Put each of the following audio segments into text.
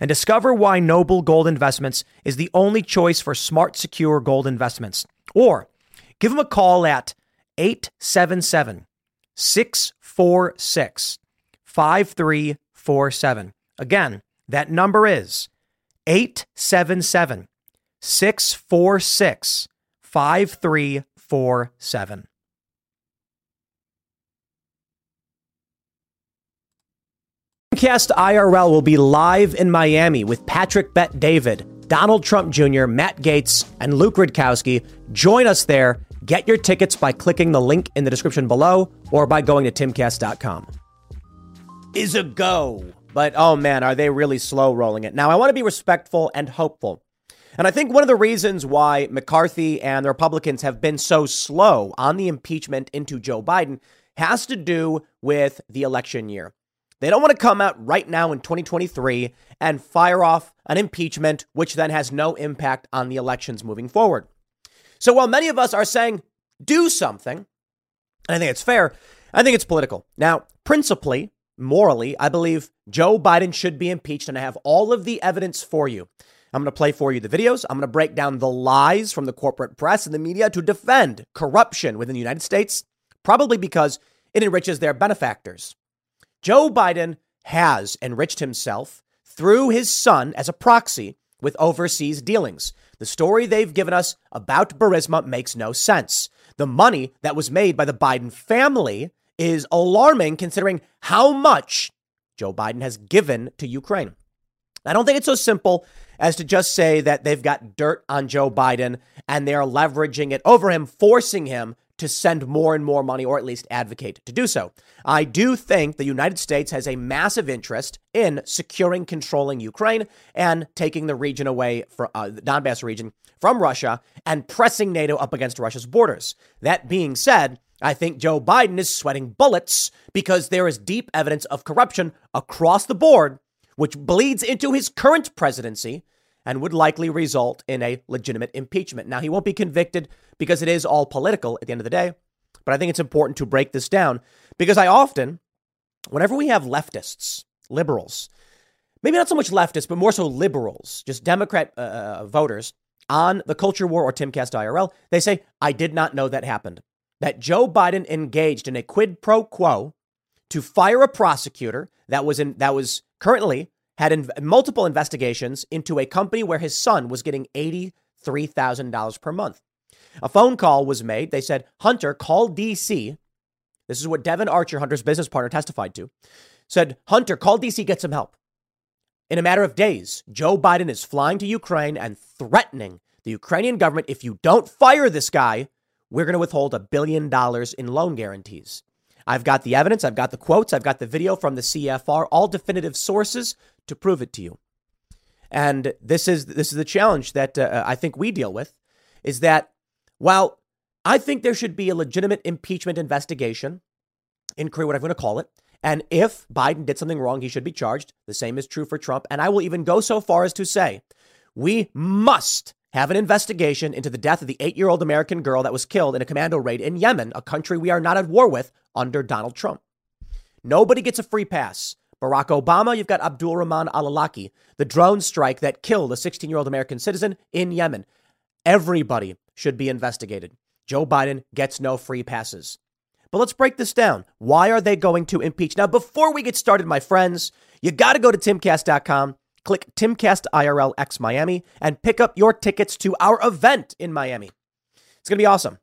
and discover why Noble Gold Investments is the only choice for smart, secure gold investments. Or give them a call at 877 646 5347. Again, that number is 877 646 5347. Cast IRL will be live in Miami with Patrick Bet David, Donald Trump Jr., Matt Gaetz, and Luke Rudkowski. Join us there. Get your tickets by clicking the link in the description below or by going to timcast.com. Is a go. But oh man, are they really slow rolling it? Now, I want to be respectful and hopeful. And I think one of the reasons why McCarthy and the Republicans have been so slow on the impeachment into Joe Biden has to do with the election year. They don't want to come out right now in 2023 and fire off an impeachment, which then has no impact on the elections moving forward. So while many of us are saying do something, I think it's fair, I think it's political. Now, principally, morally, I believe Joe Biden should be impeached, and I have all of the evidence for you. I'm going to play for you the videos. I'm going to break down the lies from the corporate press and the media to defend corruption within the United States, probably because it enriches their benefactors. Joe Biden has enriched himself through his son as a proxy with overseas dealings. The story they've given us about Burisma makes no sense. The money that was made by the Biden family is alarming considering how much Joe Biden has given to Ukraine. I don't think it's so simple as to just say that they've got dirt on Joe Biden and they're leveraging it over him, forcing him to send more and more money, or at least advocate to do so. I do think the United States has a massive interest in securing, controlling Ukraine and taking the region away from uh, the Donbass region from Russia and pressing NATO up against Russia's borders. That being said, I think Joe Biden is sweating bullets because there is deep evidence of corruption across the board, which bleeds into his current presidency and would likely result in a legitimate impeachment. Now, he won't be convicted because it is all political at the end of the day, but I think it's important to break this down because I often, whenever we have leftists, liberals, maybe not so much leftists, but more so liberals, just Democrat uh, uh voters on the culture war or Timcast IRL, they say, I did not know that happened. That Joe Biden engaged in a quid pro quo to fire a prosecutor that was in that was currently had multiple investigations into a company where his son was getting $83,000 per month. A phone call was made. They said Hunter called DC. This is what Devon Archer, Hunter's business partner, testified to. Said Hunter called DC, get some help. In a matter of days, Joe Biden is flying to Ukraine and threatening the Ukrainian government if you don't fire this guy, we're going to withhold a billion dollars in loan guarantees. I've got the evidence, I've got the quotes, I've got the video from the CFR, all definitive sources to prove it to you. And this is this is the challenge that uh, I think we deal with is that while I think there should be a legitimate impeachment investigation, inquiry, whatever I'm going to call it, and if Biden did something wrong, he should be charged. The same is true for Trump. And I will even go so far as to say we must have an investigation into the death of the eight year old American girl that was killed in a commando raid in Yemen, a country we are not at war with under Donald Trump. Nobody gets a free pass. Barack Obama, you've got Abdul Rahman al Awlaki, the drone strike that killed a 16 year old American citizen in Yemen. Everybody should be investigated. Joe Biden gets no free passes. But let's break this down. Why are they going to impeach? Now, before we get started, my friends, you got to go to timcast.com, click Timcast IRL X Miami, and pick up your tickets to our event in Miami. It's going to be awesome.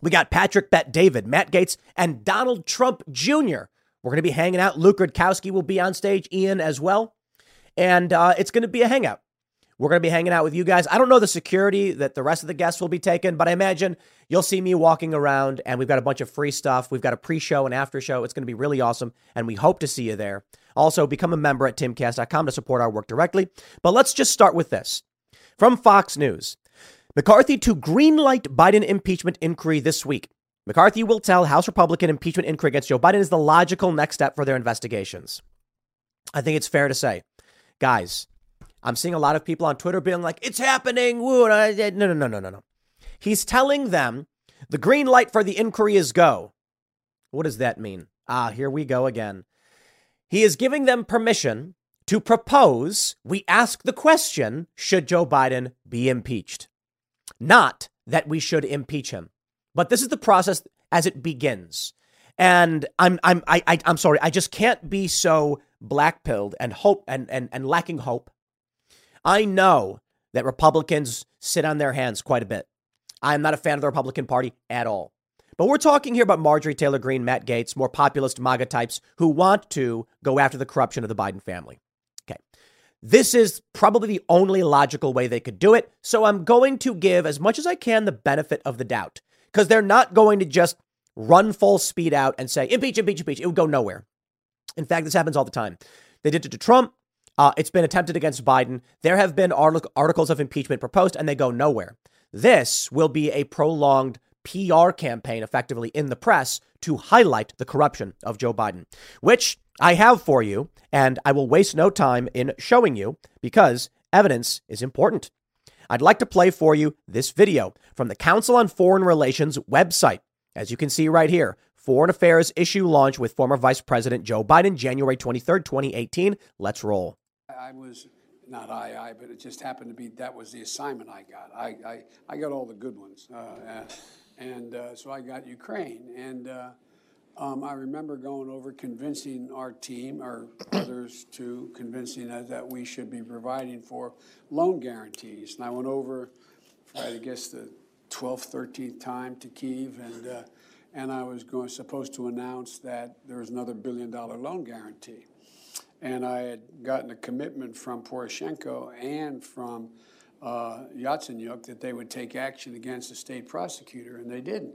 We got Patrick Bet David, Matt Gaetz, and Donald Trump Jr. We're going to be hanging out. Luke will be on stage, Ian as well. And uh, it's going to be a hangout. We're going to be hanging out with you guys. I don't know the security that the rest of the guests will be taking, but I imagine you'll see me walking around and we've got a bunch of free stuff. We've got a pre show and after show. It's going to be really awesome. And we hope to see you there. Also, become a member at timcast.com to support our work directly. But let's just start with this. From Fox News McCarthy to greenlight Biden impeachment inquiry this week. McCarthy will tell House Republican impeachment inquiry against Joe Biden is the logical next step for their investigations. I think it's fair to say, guys, I'm seeing a lot of people on Twitter being like, it's happening. Woo. No, no, no, no, no, no. He's telling them the green light for the inquiry is go. What does that mean? Ah, here we go again. He is giving them permission to propose we ask the question should Joe Biden be impeached? Not that we should impeach him. But this is the process as it begins. And I'm I'm I, I I'm sorry, I just can't be so black pilled and hope and, and and lacking hope I know that Republicans sit on their hands quite a bit. I'm not a fan of the Republican Party at all. But we're talking here about Marjorie Taylor Greene, Matt Gaetz, more populist MAGA types who want to go after the corruption of the Biden family. Okay. This is probably the only logical way they could do it. So I'm going to give as much as I can the benefit of the doubt because they're not going to just run full speed out and say, impeach, impeach, impeach. It would go nowhere. In fact, this happens all the time. They did it to Trump. Uh, it's been attempted against Biden. There have been articles of impeachment proposed, and they go nowhere. This will be a prolonged PR campaign, effectively in the press, to highlight the corruption of Joe Biden, which I have for you, and I will waste no time in showing you because evidence is important. I'd like to play for you this video from the Council on Foreign Relations website. As you can see right here, Foreign Affairs issue launch with former Vice President Joe Biden, January 23rd, 2018. Let's roll. I was not I, I, but it just happened to be that was the assignment I got. I, I, I got all the good ones, uh, and uh, so I got Ukraine, and uh, um, I remember going over convincing our team, or others, to convincing us that we should be providing for loan guarantees. And I went over, I guess, the 12th, 13th time to Kiev, and uh, and I was going supposed to announce that there was another billion dollar loan guarantee. And I had gotten a commitment from Poroshenko and from uh, Yatsenyuk that they would take action against the state prosecutor, and they didn't.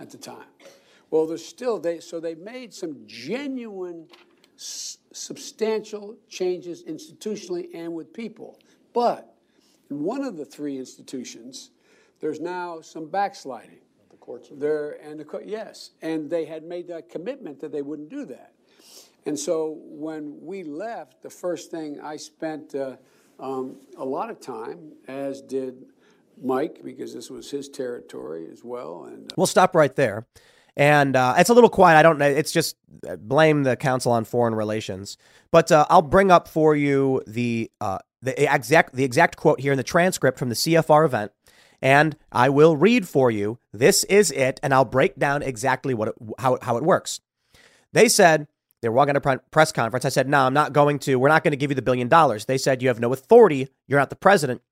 at the time. Well, there's still, they, so they made some genuine, s- substantial changes institutionally and with people. But in one of the three institutions, there's now some backsliding The courts? There and the court yes, and they had made that commitment that they wouldn't do that. And so when we left, the first thing I spent uh, um, a lot of time, as did Mike, because this was his territory as well. And uh, we'll stop right there. And uh, it's a little quiet. I don't know. It's just uh, blame the Council on Foreign Relations. But uh, I'll bring up for you the uh, the exact the exact quote here in the transcript from the CFR event and I will read for you. This is it, and I'll break down exactly what it, how, how it works. They said they were walking to a press conference. I said, No, I'm not going to. We're not going to give you the billion dollars. They said, You have no authority. You're not the president.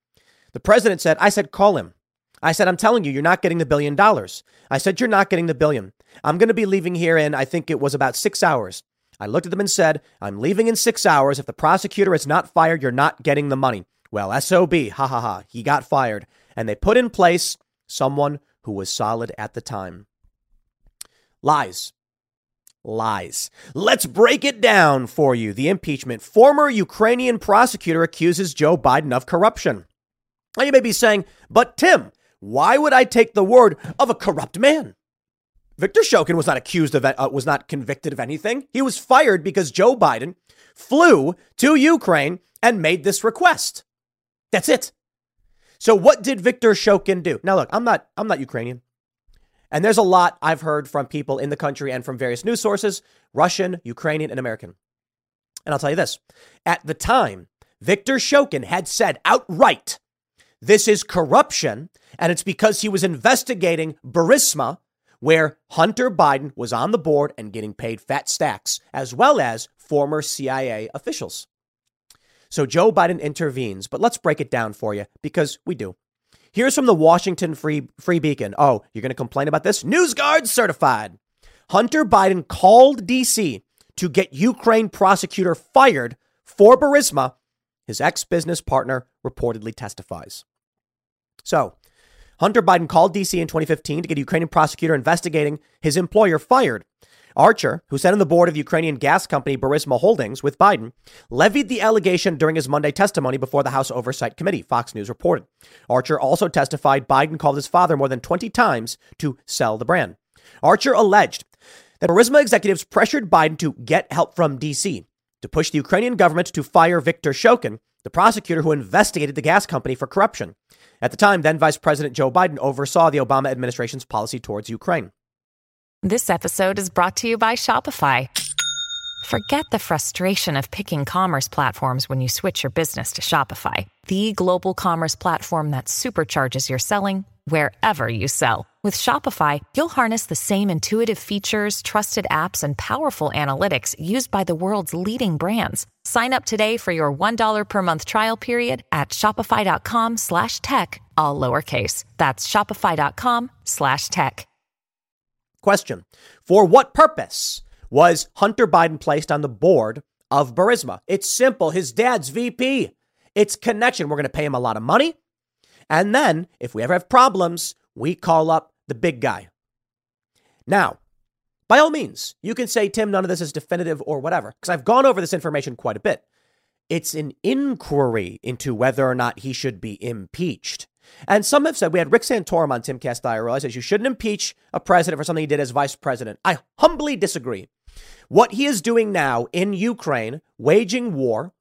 The president said, I said, Call him. I said, I'm telling you, you're not getting the billion dollars. I said, You're not getting the billion. I'm going to be leaving here in, I think it was about six hours. I looked at them and said, I'm leaving in six hours. If the prosecutor is not fired, you're not getting the money. Well, SOB, ha ha ha. He got fired and they put in place someone who was solid at the time. Lies. Lies. Let's break it down for you. The impeachment. Former Ukrainian prosecutor accuses Joe Biden of corruption. Now you may be saying, but Tim, why would I take the word of a corrupt man? Viktor Shokin was not accused of, uh, was not convicted of anything. He was fired because Joe Biden flew to Ukraine and made this request. That's it. So what did Viktor Shokin do? Now look, I'm not I'm not Ukrainian. And there's a lot I've heard from people in the country and from various news sources Russian, Ukrainian, and American. And I'll tell you this at the time, Viktor Shokin had said outright, this is corruption, and it's because he was investigating Burisma, where Hunter Biden was on the board and getting paid fat stacks, as well as former CIA officials. So Joe Biden intervenes, but let's break it down for you because we do. Here's from the Washington Free, Free Beacon. Oh, you're going to complain about this? NewsGuard certified. Hunter Biden called DC to get Ukraine prosecutor fired for Burisma, his ex business partner reportedly testifies. So, Hunter Biden called DC in 2015 to get a Ukrainian prosecutor investigating his employer fired. Archer, who sat on the board of Ukrainian gas company Burisma Holdings with Biden, levied the allegation during his Monday testimony before the House Oversight Committee, Fox News reported. Archer also testified Biden called his father more than 20 times to sell the brand. Archer alleged that Burisma executives pressured Biden to get help from D.C. to push the Ukrainian government to fire Viktor Shokin, the prosecutor who investigated the gas company for corruption. At the time, then Vice President Joe Biden oversaw the Obama administration's policy towards Ukraine. This episode is brought to you by Shopify. Forget the frustration of picking commerce platforms when you switch your business to Shopify, the global commerce platform that supercharges your selling wherever you sell. With Shopify, you'll harness the same intuitive features, trusted apps, and powerful analytics used by the world's leading brands. Sign up today for your $1 per month trial period at shopify.com slash tech, all lowercase. That's shopify.com slash tech. Question. For what purpose was Hunter Biden placed on the board of Burisma? It's simple. His dad's VP. It's connection. We're going to pay him a lot of money. And then, if we ever have problems, we call up the big guy. Now, by all means, you can say, Tim, none of this is definitive or whatever, because I've gone over this information quite a bit. It's an inquiry into whether or not he should be impeached. And some have said, we had Rick Santorum on Timcast IRL, says you shouldn't impeach a president for something he did as vice president. I humbly disagree. What he is doing now in Ukraine, waging war,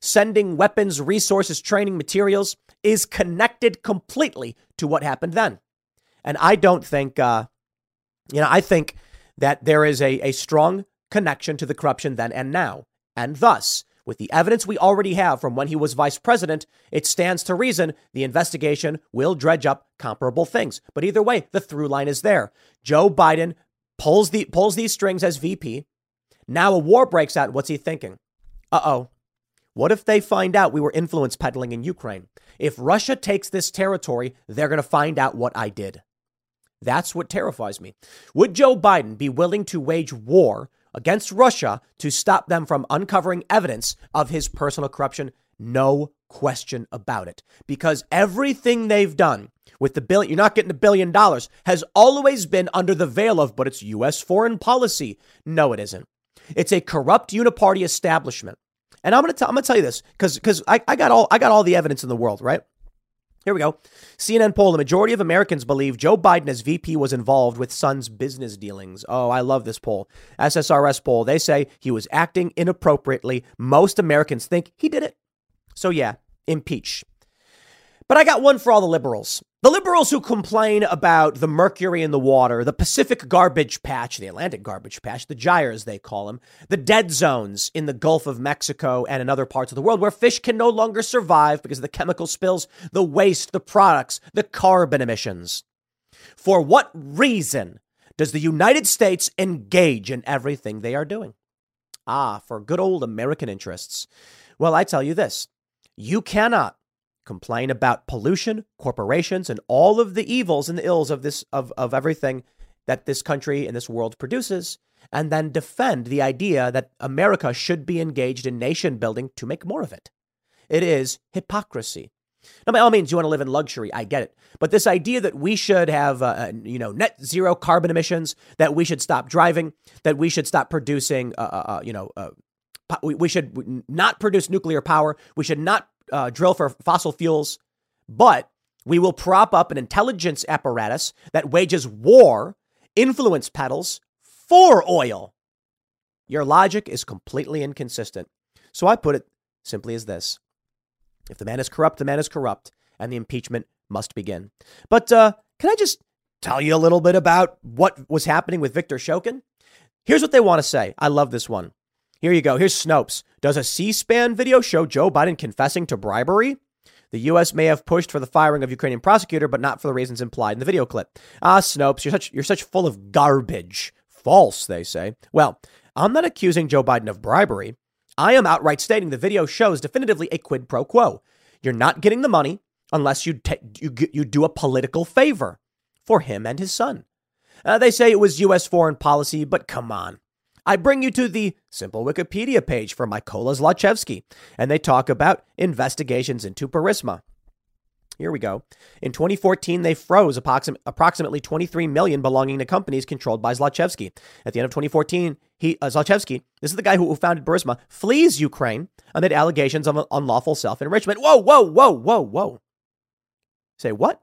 sending weapons, resources, training materials, is connected completely to what happened then. And I don't think, uh, you know, I think that there is a, a strong connection to the corruption then and now. And thus, with the evidence we already have from when he was vice president, it stands to reason the investigation will dredge up comparable things. But either way, the through line is there. Joe Biden pulls the pulls these strings as VP. Now a war breaks out. What's he thinking? Uh oh. What if they find out we were influence peddling in Ukraine? If Russia takes this territory, they're going to find out what I did. That's what terrifies me. Would Joe Biden be willing to wage war against Russia to stop them from uncovering evidence of his personal corruption? No question about it. Because everything they've done with the billion, you're not getting a billion dollars, has always been under the veil of, but it's U.S. foreign policy. No, it isn't. It's a corrupt uniparty establishment. And I'm gonna tell you this because I, I I got all the evidence in the world, right? Here we go. CNN poll: The majority of Americans believe Joe Biden as VP was involved with Son's business dealings. Oh, I love this poll. SSRS poll. They say he was acting inappropriately. Most Americans think he did it. So yeah, impeach. But I got one for all the liberals. The liberals who complain about the mercury in the water, the Pacific garbage patch, the Atlantic garbage patch, the gyres they call them, the dead zones in the Gulf of Mexico and in other parts of the world where fish can no longer survive because of the chemical spills, the waste, the products, the carbon emissions. For what reason does the United States engage in everything they are doing? Ah, for good old American interests. Well, I tell you this you cannot complain about pollution, corporations, and all of the evils and the ills of this of, of everything that this country and this world produces, and then defend the idea that America should be engaged in nation building to make more of it. It is hypocrisy. Now, by all means, you want to live in luxury. I get it. But this idea that we should have, uh, uh you know, net zero carbon emissions, that we should stop driving, that we should stop producing, uh, uh, uh you know, uh, we, we should not produce nuclear power. We should not uh, drill for fossil fuels, but we will prop up an intelligence apparatus that wages war, influence peddles for oil. Your logic is completely inconsistent. So I put it simply as this If the man is corrupt, the man is corrupt, and the impeachment must begin. But uh, can I just tell you a little bit about what was happening with Viktor Shokin? Here's what they want to say. I love this one. Here you go. Here's Snopes. Does a C SPAN video show Joe Biden confessing to bribery? The U.S. may have pushed for the firing of Ukrainian prosecutor, but not for the reasons implied in the video clip. Ah, Snopes, you're such, you're such full of garbage. False, they say. Well, I'm not accusing Joe Biden of bribery. I am outright stating the video shows definitively a quid pro quo. You're not getting the money unless you, you, you do a political favor for him and his son. Uh, they say it was U.S. foreign policy, but come on. I bring you to the simple Wikipedia page for Mykola Zlochevsky, and they talk about investigations into Burisma. Here we go. In 2014, they froze approximately 23 million belonging to companies controlled by Zlochevsky. At the end of 2014, he uh, Zlochevsky, this is the guy who founded Burisma, flees Ukraine amid allegations of unlawful self-enrichment. Whoa, whoa, whoa, whoa, whoa. Say what?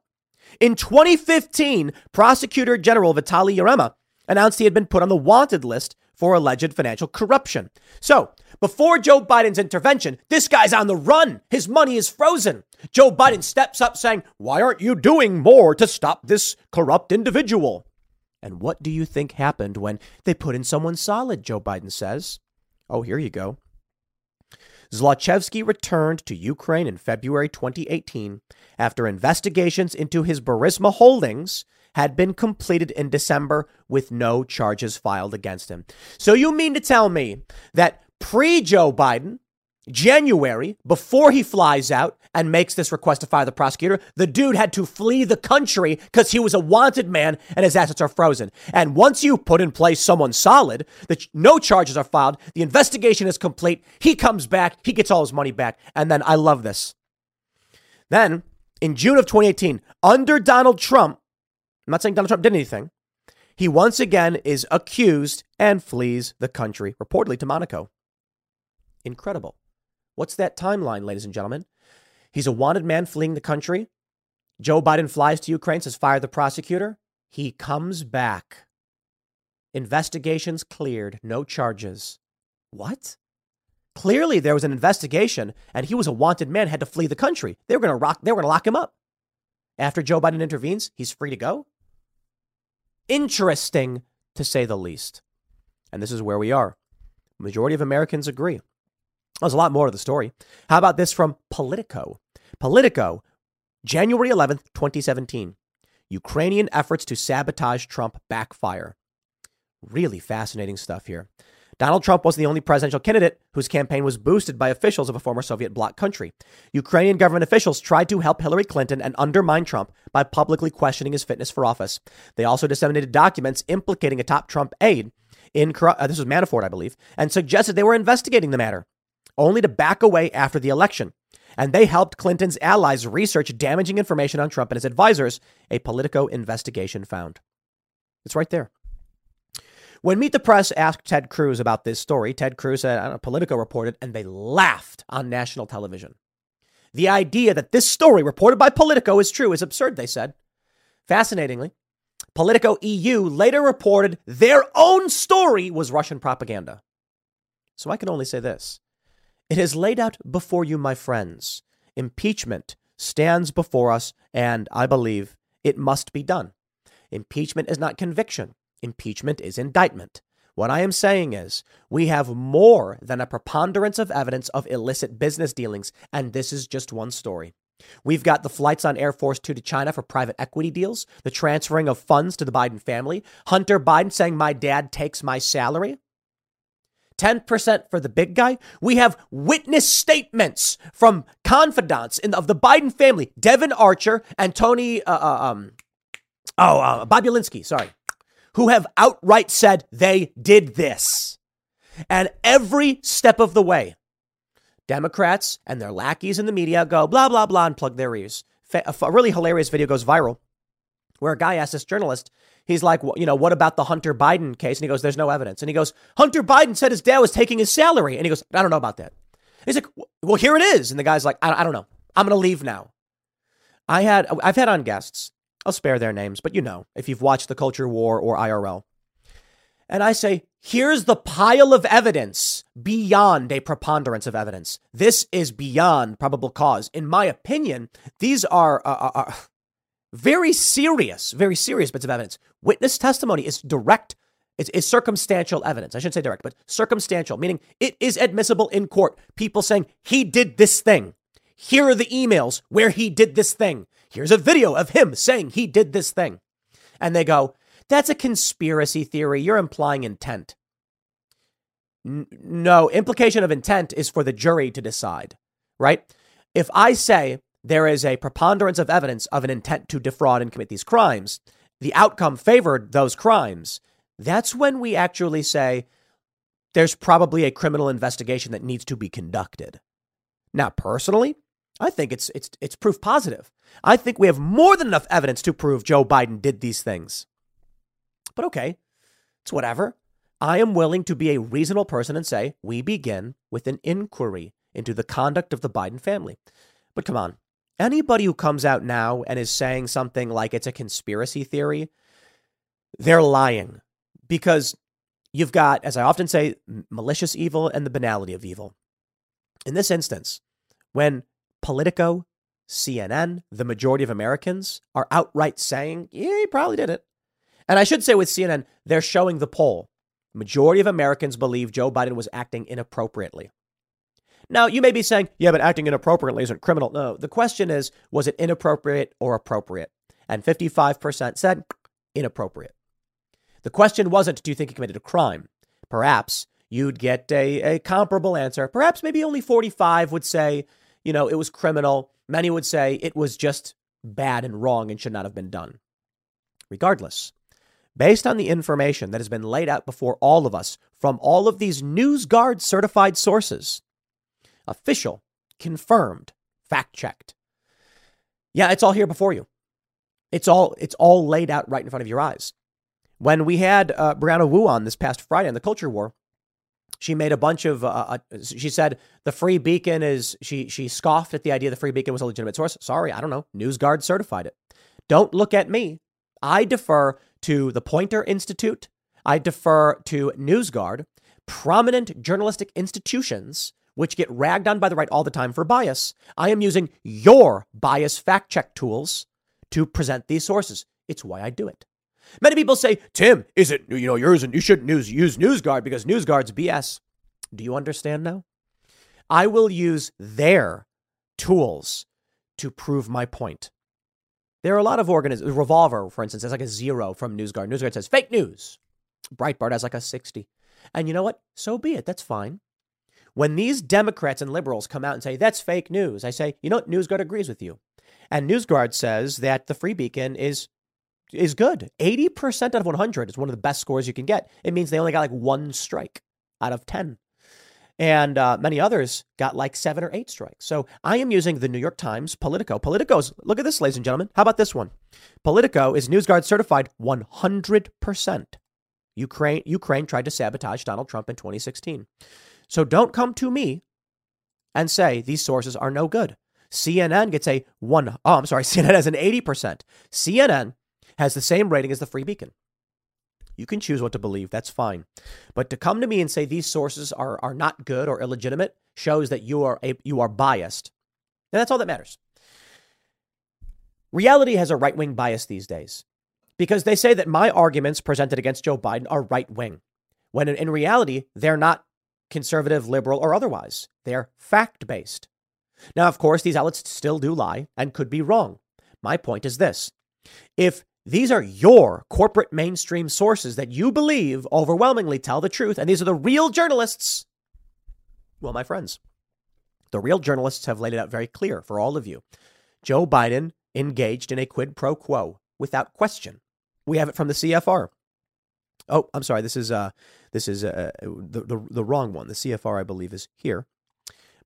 In 2015, Prosecutor General Vitaly Yarema announced he had been put on the wanted list for alleged financial corruption. So, before Joe Biden's intervention, this guy's on the run. His money is frozen. Joe Biden steps up saying, Why aren't you doing more to stop this corrupt individual? And what do you think happened when they put in someone solid? Joe Biden says. Oh, here you go. Zlochevsky returned to Ukraine in February 2018 after investigations into his Burisma holdings had been completed in December with no charges filed against him. So you mean to tell me that pre Joe Biden, January, before he flies out and makes this request to fire the prosecutor, the dude had to flee the country because he was a wanted man and his assets are frozen. And once you put in place someone solid, that no charges are filed, the investigation is complete, he comes back, he gets all his money back. And then I love this. Then in June of 2018, under Donald Trump, I'm not saying Donald Trump did anything. He once again is accused and flees the country, reportedly to Monaco. Incredible. What's that timeline, ladies and gentlemen? He's a wanted man fleeing the country. Joe Biden flies to Ukraine, says fire the prosecutor. He comes back. Investigations cleared, no charges. What? Clearly, there was an investigation, and he was a wanted man, had to flee the country. They were going to rock. They were going to lock him up. After Joe Biden intervenes, he's free to go interesting to say the least. And this is where we are. Majority of Americans agree. There's a lot more to the story. How about this from Politico? Politico, January 11th, 2017. Ukrainian efforts to sabotage Trump backfire. Really fascinating stuff here. Donald Trump wasn't the only presidential candidate whose campaign was boosted by officials of a former Soviet bloc country. Ukrainian government officials tried to help Hillary Clinton and undermine Trump by publicly questioning his fitness for office. They also disseminated documents implicating a top Trump aide in uh, this was Manafort, I believe, and suggested they were investigating the matter, only to back away after the election. And they helped Clinton's allies research damaging information on Trump and his advisors, a Politico investigation found. It's right there. When Meet the Press asked Ted Cruz about this story, Ted Cruz said, I Politico reported, and they laughed on national television. The idea that this story reported by Politico is true is absurd, they said. Fascinatingly, Politico EU later reported their own story was Russian propaganda. So I can only say this It is laid out before you, my friends. Impeachment stands before us, and I believe it must be done. Impeachment is not conviction. Impeachment is indictment. What I am saying is, we have more than a preponderance of evidence of illicit business dealings, and this is just one story. We've got the flights on Air Force Two to China for private equity deals, the transferring of funds to the Biden family, Hunter Biden saying, My dad takes my salary. 10% for the big guy. We have witness statements from confidants in, of the Biden family, Devon Archer and Tony, uh, uh, um, oh, uh, Bobulinski, sorry who have outright said they did this. And every step of the way, Democrats and their lackeys in the media go blah, blah, blah, and plug their ears. A really hilarious video goes viral where a guy asks this journalist, he's like, well, you know, what about the Hunter Biden case? And he goes, there's no evidence. And he goes, Hunter Biden said his dad was taking his salary. And he goes, I don't know about that. He's like, well, here it is. And the guy's like, I, I don't know. I'm going to leave now. I had, I've had on guests I'll spare their names, but you know, if you've watched The Culture War or IRL. And I say, here's the pile of evidence beyond a preponderance of evidence. This is beyond probable cause. In my opinion, these are, uh, uh, uh Very serious, very serious bits of evidence. Witness testimony is direct, it's, it's circumstantial evidence. I shouldn't say direct, but circumstantial, meaning it is admissible in court. People saying he did this thing. Here are the emails where he did this thing. Here's a video of him saying he did this thing. And they go, that's a conspiracy theory. You're implying intent. N- no, implication of intent is for the jury to decide, right? If I say there is a preponderance of evidence of an intent to defraud and commit these crimes, the outcome favored those crimes, that's when we actually say there's probably a criminal investigation that needs to be conducted. Now, personally, I think it's it's it's proof positive. I think we have more than enough evidence to prove Joe Biden did these things. But okay, it's whatever. I am willing to be a reasonable person and say we begin with an inquiry into the conduct of the Biden family. But come on, anybody who comes out now and is saying something like it's a conspiracy theory, they're lying because you've got, as I often say, malicious evil and the banality of evil. In this instance, when Politico, CNN, the majority of Americans are outright saying, yeah, he probably did it. And I should say with CNN, they're showing the poll. Majority of Americans believe Joe Biden was acting inappropriately. Now, you may be saying, yeah, but acting inappropriately isn't criminal. No, the question is, was it inappropriate or appropriate? And 55% said inappropriate. The question wasn't, do you think he committed a crime? Perhaps you'd get a, a comparable answer. Perhaps maybe only 45 would say, you know, it was criminal. Many would say it was just bad and wrong and should not have been done. Regardless, based on the information that has been laid out before all of us from all of these NewsGuard certified sources, official, confirmed, fact checked. Yeah, it's all here before you. It's all it's all laid out right in front of your eyes. When we had uh, Brianna Wu on this past Friday on the Culture War, she made a bunch of. Uh, uh, she said the Free Beacon is. She she scoffed at the idea the Free Beacon was a legitimate source. Sorry, I don't know. NewsGuard certified it. Don't look at me. I defer to the Poynter Institute. I defer to NewsGuard, prominent journalistic institutions which get ragged on by the right all the time for bias. I am using your bias fact check tools to present these sources. It's why I do it. Many people say, Tim, is it, you know, yours and you shouldn't use, use NewsGuard because NewsGuard's BS. Do you understand now? I will use their tools to prove my point. There are a lot of organizations. Revolver, for instance, has like a zero from NewsGuard. NewsGuard says fake news. Breitbart has like a 60. And you know what? So be it. That's fine. When these Democrats and liberals come out and say that's fake news, I say, you know what? NewsGuard agrees with you. And NewsGuard says that the Free Beacon is is good. 80% out of 100 is one of the best scores you can get. It means they only got like one strike out of 10. And uh, many others got like seven or eight strikes. So I am using the New York Times Politico. Politico's, look at this, ladies and gentlemen. How about this one? Politico is NewsGuard certified 100%. Ukraine, Ukraine tried to sabotage Donald Trump in 2016. So don't come to me and say these sources are no good. CNN gets a one, oh, I'm sorry, CNN has an 80%. CNN has the same rating as the Free Beacon. You can choose what to believe, that's fine. But to come to me and say these sources are, are not good or illegitimate shows that you are, a, you are biased. And that's all that matters. Reality has a right wing bias these days because they say that my arguments presented against Joe Biden are right wing, when in, reality, they're not conservative, liberal, or otherwise. They're fact based. Now, of course, these outlets still do lie and could be wrong. My point is this if these are your corporate mainstream sources that you believe overwhelmingly tell the truth, and these are the real journalists. Well, my friends, the real journalists have laid it out very clear for all of you. Joe Biden engaged in a quid pro quo without question. We have it from the CFR. Oh, I'm sorry. This is uh, this is uh, the, the the wrong one. The CFR, I believe, is here.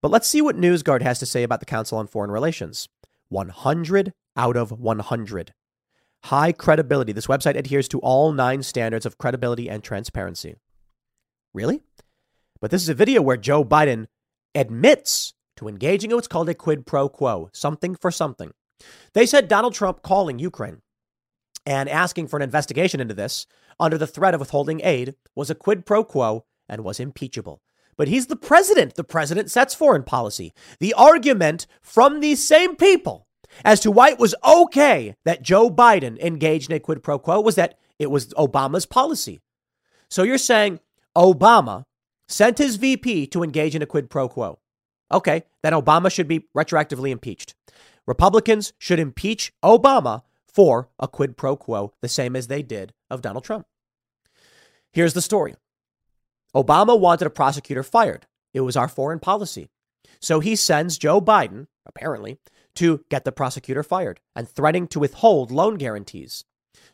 But let's see what NewsGuard has to say about the Council on Foreign Relations. 100 out of 100. High credibility. This website adheres to all nine standards of credibility and transparency. Really? But this is a video where Joe Biden admits to engaging in what's called a quid pro quo, something for something. They said Donald Trump calling Ukraine and asking for an investigation into this under the threat of withholding aid was a quid pro quo and was impeachable. But he's the president. The president sets foreign policy. The argument from these same people as to why it was okay that Joe Biden engaged in a quid pro quo was that it was Obama's policy. So you're saying Obama sent his VP to engage in a quid pro quo. Okay, then Obama should be retroactively impeached. Republicans should impeach Obama for a quid pro quo, the same as they did of Donald Trump. Here's the story Obama wanted a prosecutor fired. It was our foreign policy. So he sends Joe Biden, apparently, to get the prosecutor fired and threatening to withhold loan guarantees.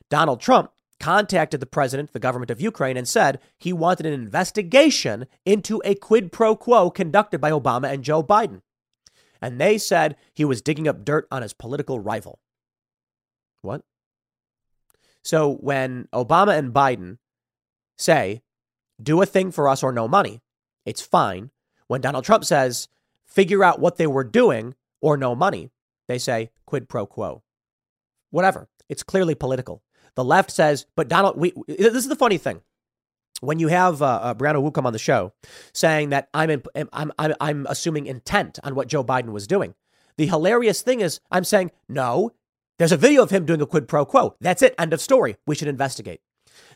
Donald Trump contacted the president, the government of Ukraine, and said he wanted an investigation into a quid pro quo conducted by Obama and Joe Biden. And they said he was digging up dirt on his political rival. What? So when Obama and Biden say, do a thing for us or no money, it's fine. When Donald Trump says, figure out what they were doing or no money, they say quid pro quo. Whatever. It's clearly political. The left says, but Donald, we, this is the funny thing. When you have uh, uh, Brianna Wu come on the show saying that I'm, in, I'm, I'm, I'm assuming intent on what Joe Biden was doing, the hilarious thing is I'm saying, no, there's a video of him doing a quid pro quo. That's it. End of story. We should investigate.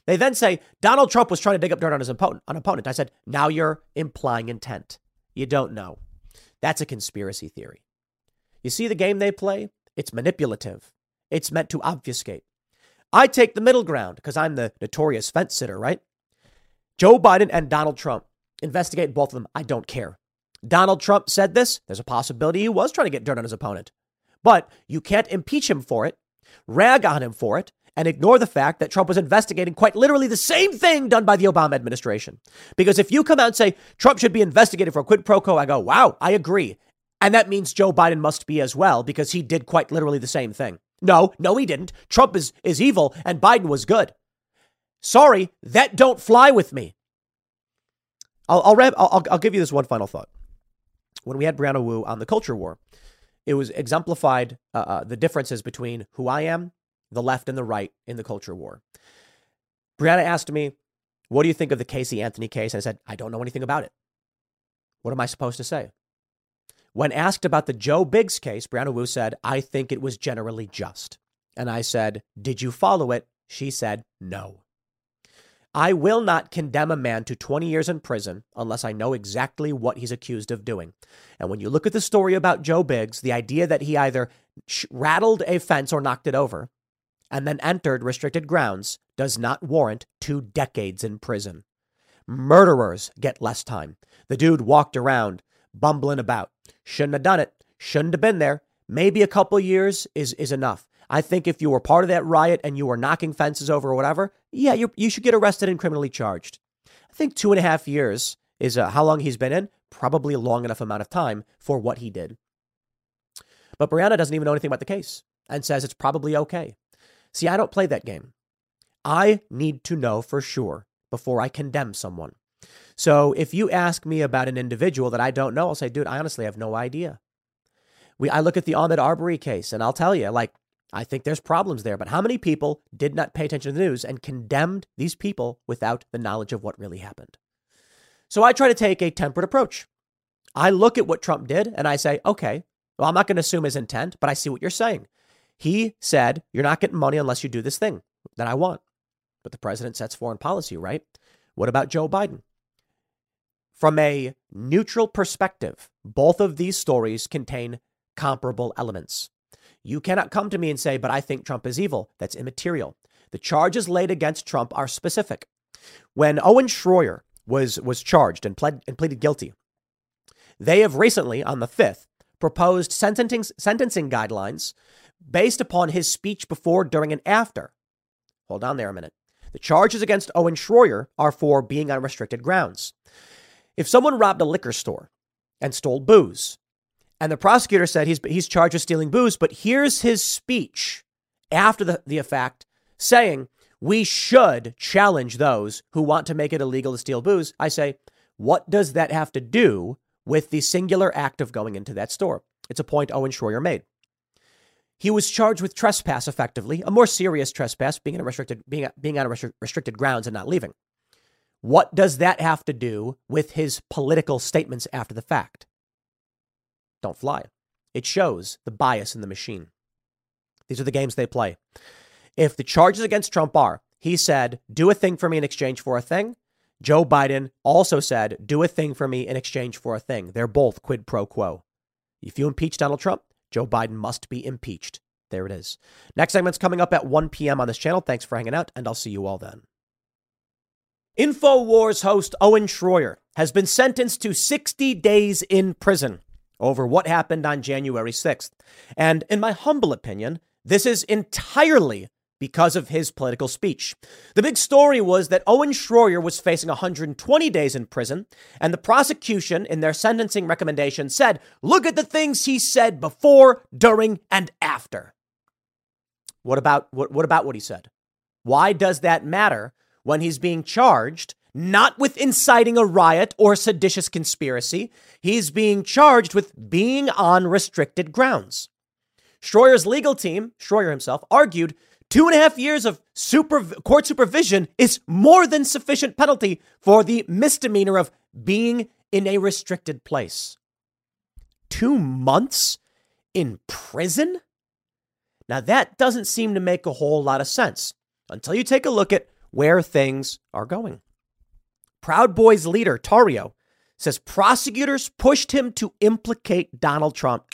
They then say Donald Trump was trying to dig up dirt on his opponent. On opponent. I said, now you're implying intent. You don't know. That's a conspiracy theory. You see the game they play? It's manipulative. It's meant to obfuscate. I take the middle ground because I'm the notorious fence sitter, right? Joe Biden and Donald Trump investigate both of them. I don't care. Donald Trump said this. There's a possibility he was trying to get dirt on his opponent. But you can't impeach him for it, rag on him for it, and ignore the fact that Trump was investigating quite literally the same thing done by the Obama administration. Because if you come out and say Trump should be investigated for quid pro quo, I go, wow, I agree. And that means Joe Biden must be as well because he did quite literally the same thing. No, no, he didn't. Trump is, is evil and Biden was good. Sorry, that don't fly with me. I'll, I'll, I'll, I'll give you this one final thought. When we had Brianna Wu on the culture war, it was exemplified uh, uh, the differences between who I am, the left, and the right in the culture war. Brianna asked me, What do you think of the Casey Anthony case? I said, I don't know anything about it. What am I supposed to say? When asked about the Joe Biggs case, Brianna Wu said, I think it was generally just. And I said, Did you follow it? She said, No. I will not condemn a man to 20 years in prison unless I know exactly what he's accused of doing. And when you look at the story about Joe Biggs, the idea that he either rattled a fence or knocked it over and then entered restricted grounds does not warrant two decades in prison. Murderers get less time. The dude walked around bumbling about. Shouldn't have done it. Shouldn't have been there. Maybe a couple years is, is enough. I think if you were part of that riot and you were knocking fences over or whatever, yeah, you, you should get arrested and criminally charged. I think two and a half years is uh, how long he's been in, probably a long enough amount of time for what he did. But Brianna doesn't even know anything about the case and says it's probably okay. See, I don't play that game. I need to know for sure before I condemn someone. So if you ask me about an individual that I don't know, I'll say, dude, I honestly have no idea. We, I look at the Ahmaud Arbery case and I'll tell you, like, I think there's problems there, but how many people did not pay attention to the news and condemned these people without the knowledge of what really happened? So I try to take a temperate approach. I look at what Trump did and I say, okay, well, I'm not going to assume his intent, but I see what you're saying. He said, you're not getting money unless you do this thing that I want. But the president sets foreign policy, right? What about Joe Biden? From a neutral perspective, both of these stories contain comparable elements. You cannot come to me and say, but I think Trump is evil. That's immaterial. The charges laid against Trump are specific. When Owen Schroyer was, was charged and, pled, and pleaded guilty, they have recently, on the 5th, proposed sentencing, sentencing guidelines based upon his speech before, during, and after. Hold on there a minute. The charges against Owen Schroyer are for being on restricted grounds. If someone robbed a liquor store and stole booze, and the prosecutor said he's, he's charged with stealing booze, but here's his speech after the, the fact saying, we should challenge those who want to make it illegal to steal booze. I say, what does that have to do with the singular act of going into that store? It's a point Owen Schroyer made. He was charged with trespass, effectively, a more serious trespass, being in a restricted, being, being on a restricted grounds and not leaving. What does that have to do with his political statements after the fact? don't fly. It shows the bias in the machine. These are the games they play. If the charges against Trump are, he said, do a thing for me in exchange for a thing. Joe Biden also said, do a thing for me in exchange for a thing. They're both quid pro quo. If you impeach Donald Trump, Joe Biden must be impeached. There it is. Next segment's coming up at 1 p.m. on this channel. Thanks for hanging out, and I'll see you all then. InfoWars host Owen Schroyer has been sentenced to 60 days in prison over what happened on January 6th. And in my humble opinion, this is entirely because of his political speech. The big story was that Owen Schroyer was facing 120 days in prison, and the prosecution, in their sentencing recommendation, said, Look at the things he said before, during, and after. What about what, what about what he said? Why does that matter when he's being charged not with inciting a riot or seditious conspiracy? He's being charged with being on restricted grounds. Schroyer's legal team, Schroyer himself, argued two and a half years of super, court supervision is more than sufficient penalty for the misdemeanor of being in a restricted place. Two months in prison? Now, that doesn't seem to make a whole lot of sense until you take a look at where things are going. Proud Boys leader Tarrio says prosecutors pushed him to implicate Donald Trump.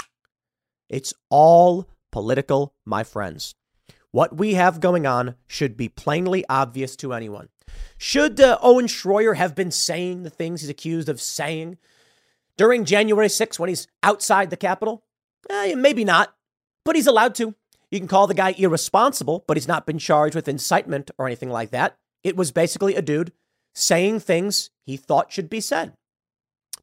It's all political, my friends. What we have going on should be plainly obvious to anyone. Should uh, Owen Schroyer have been saying the things he's accused of saying during January 6th when he's outside the Capitol? Eh, maybe not, but he's allowed to. You can call the guy irresponsible, but he's not been charged with incitement or anything like that. It was basically a dude saying things he thought should be said.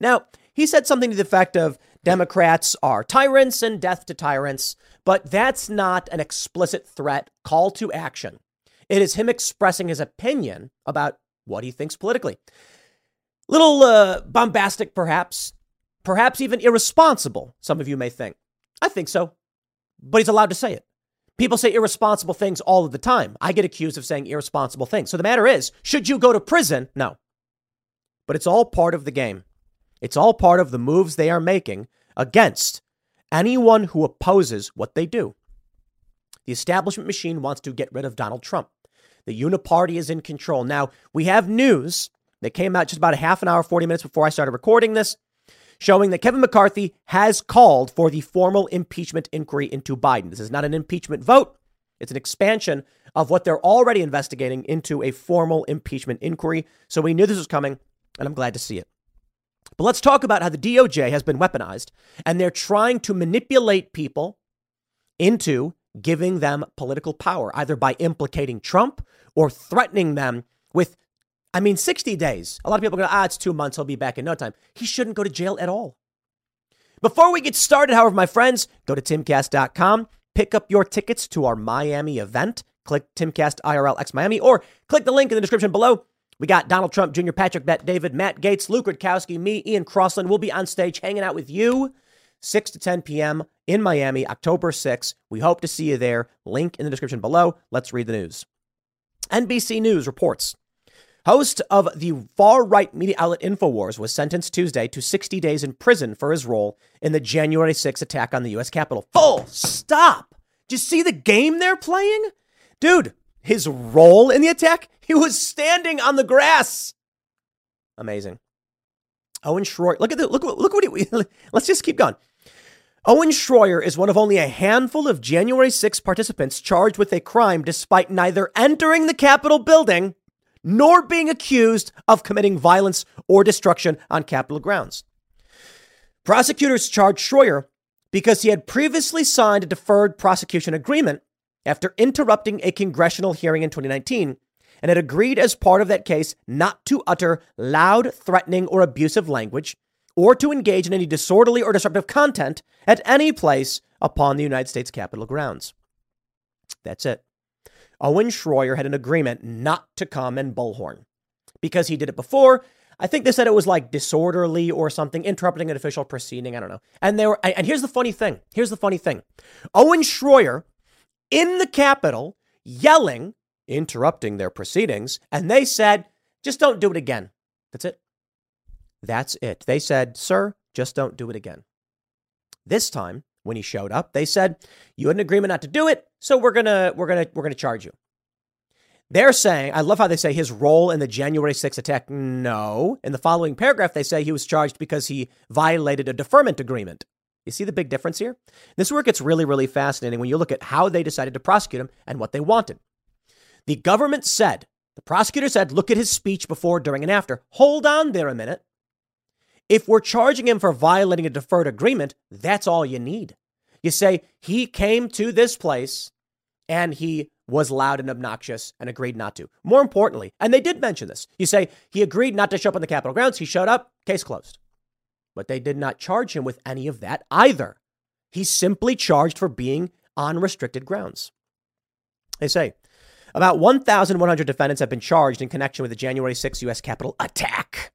Now, he said something to the effect of Democrats are tyrants and death to tyrants, but that's not an explicit threat, call to action. It is him expressing his opinion about what he thinks politically. Little uh, bombastic, perhaps, perhaps even irresponsible, some of you may think. I think so, but he's allowed to say it. People say irresponsible things all of the time. I get accused of saying irresponsible things. So the matter is, should you go to prison? No. But it's all part of the game. It's all part of the moves they are making against anyone who opposes what they do. The establishment machine wants to get rid of Donald Trump. The Uniparty is in control. Now, we have news that came out just about a half an hour, 40 minutes before I started recording this showing that Kevin McCarthy has called for the formal impeachment inquiry into Biden. This is not an impeachment vote, it's an expansion of what they're already investigating into a formal impeachment inquiry. So we knew this was coming, and I'm glad to see it. But let's talk about how the DOJ has been weaponized and they're trying to manipulate people into giving them political power, either by implicating Trump or threatening them with I mean, 60 days. A lot of people go, ah, it's two months. He'll be back in no time. He shouldn't go to jail at all. Before we get started, however, my friends, go to timcast.com, pick up your tickets to our Miami event. Click Timcast IRL X Miami or click the link in the description below. We got Donald Trump Jr., Patrick Bet David, Matt Gaetz, Luke Rudkowski, me, Ian Crossland. We'll be on stage hanging out with you 6 to 10 p.m. in Miami, October 6th. We hope to see you there. Link in the description below. Let's read the news. NBC News reports Host of the far right media outlet InfoWars was sentenced Tuesday to 60 days in prison for his role in the January 6 attack on the U.S. Capitol. Full stop. Did you see the game they're playing? Dude, his role in the attack? He was standing on the grass. Amazing. Owen Schroyer, look at the look look what he let's just keep going. Owen Schroyer is one of only a handful of January 6 participants charged with a crime despite neither entering the Capitol building nor being accused of committing violence or destruction on Capitol grounds. Prosecutors charged Schroyer because he had previously signed a deferred prosecution agreement after interrupting a congressional hearing in 2019 and had agreed as part of that case not to utter loud, threatening, or abusive language or to engage in any disorderly or disruptive content at any place upon the United States Capitol grounds. That's it. Owen Schroyer had an agreement not to come and bullhorn because he did it before. I think they said it was like disorderly or something, interrupting an official proceeding. I don't know. And they were, and here's the funny thing. Here's the funny thing. Owen Schroyer in the Capitol yelling, interrupting their proceedings, and they said, just don't do it again. That's it. That's it. They said, sir, just don't do it again. This time, when he showed up. They said, "You had an agreement not to do it, so we're to we're to we're to charge you." They're saying, I love how they say his role in the January 6th attack. No. In the following paragraph, they say he was charged because he violated a deferment agreement. You see the big difference here? This work gets really, really fascinating when you look at how they decided to prosecute him and what they wanted. The government said, the prosecutor said, look at his speech before, during, and after. Hold on there a minute. If we're charging him for violating a deferred agreement, that's all you need. You say he came to this place and he was loud and obnoxious and agreed not to. More importantly, and they did mention this, you say he agreed not to show up on the Capitol grounds. He showed up, case closed. But they did not charge him with any of that either. He's simply charged for being on restricted grounds. They say about 1,100 defendants have been charged in connection with the January 6 U.S. Capitol attack,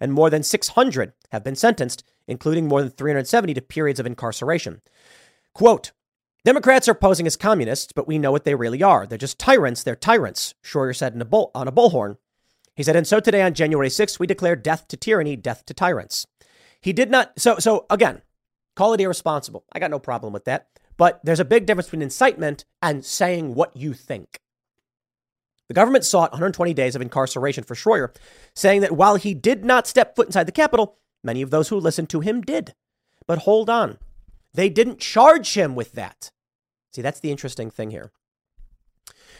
and more than 600 have been sentenced, including more than 370 to periods of incarceration. Quote, Democrats are posing as communists, but we know what they really are. They're just tyrants. They're tyrants, Schroyer said a bull, on a bullhorn. He said, and so today on January 6th, we declare death to tyranny, death to tyrants. He did not, so, so again, call it irresponsible. I got no problem with that. But there's a big difference between incitement and saying what you think. The government sought 120 days of incarceration for Schroyer, saying that while he did not step foot inside the Capitol, many of those who listened to him did. But hold on. They didn't charge him with that. See, that's the interesting thing here.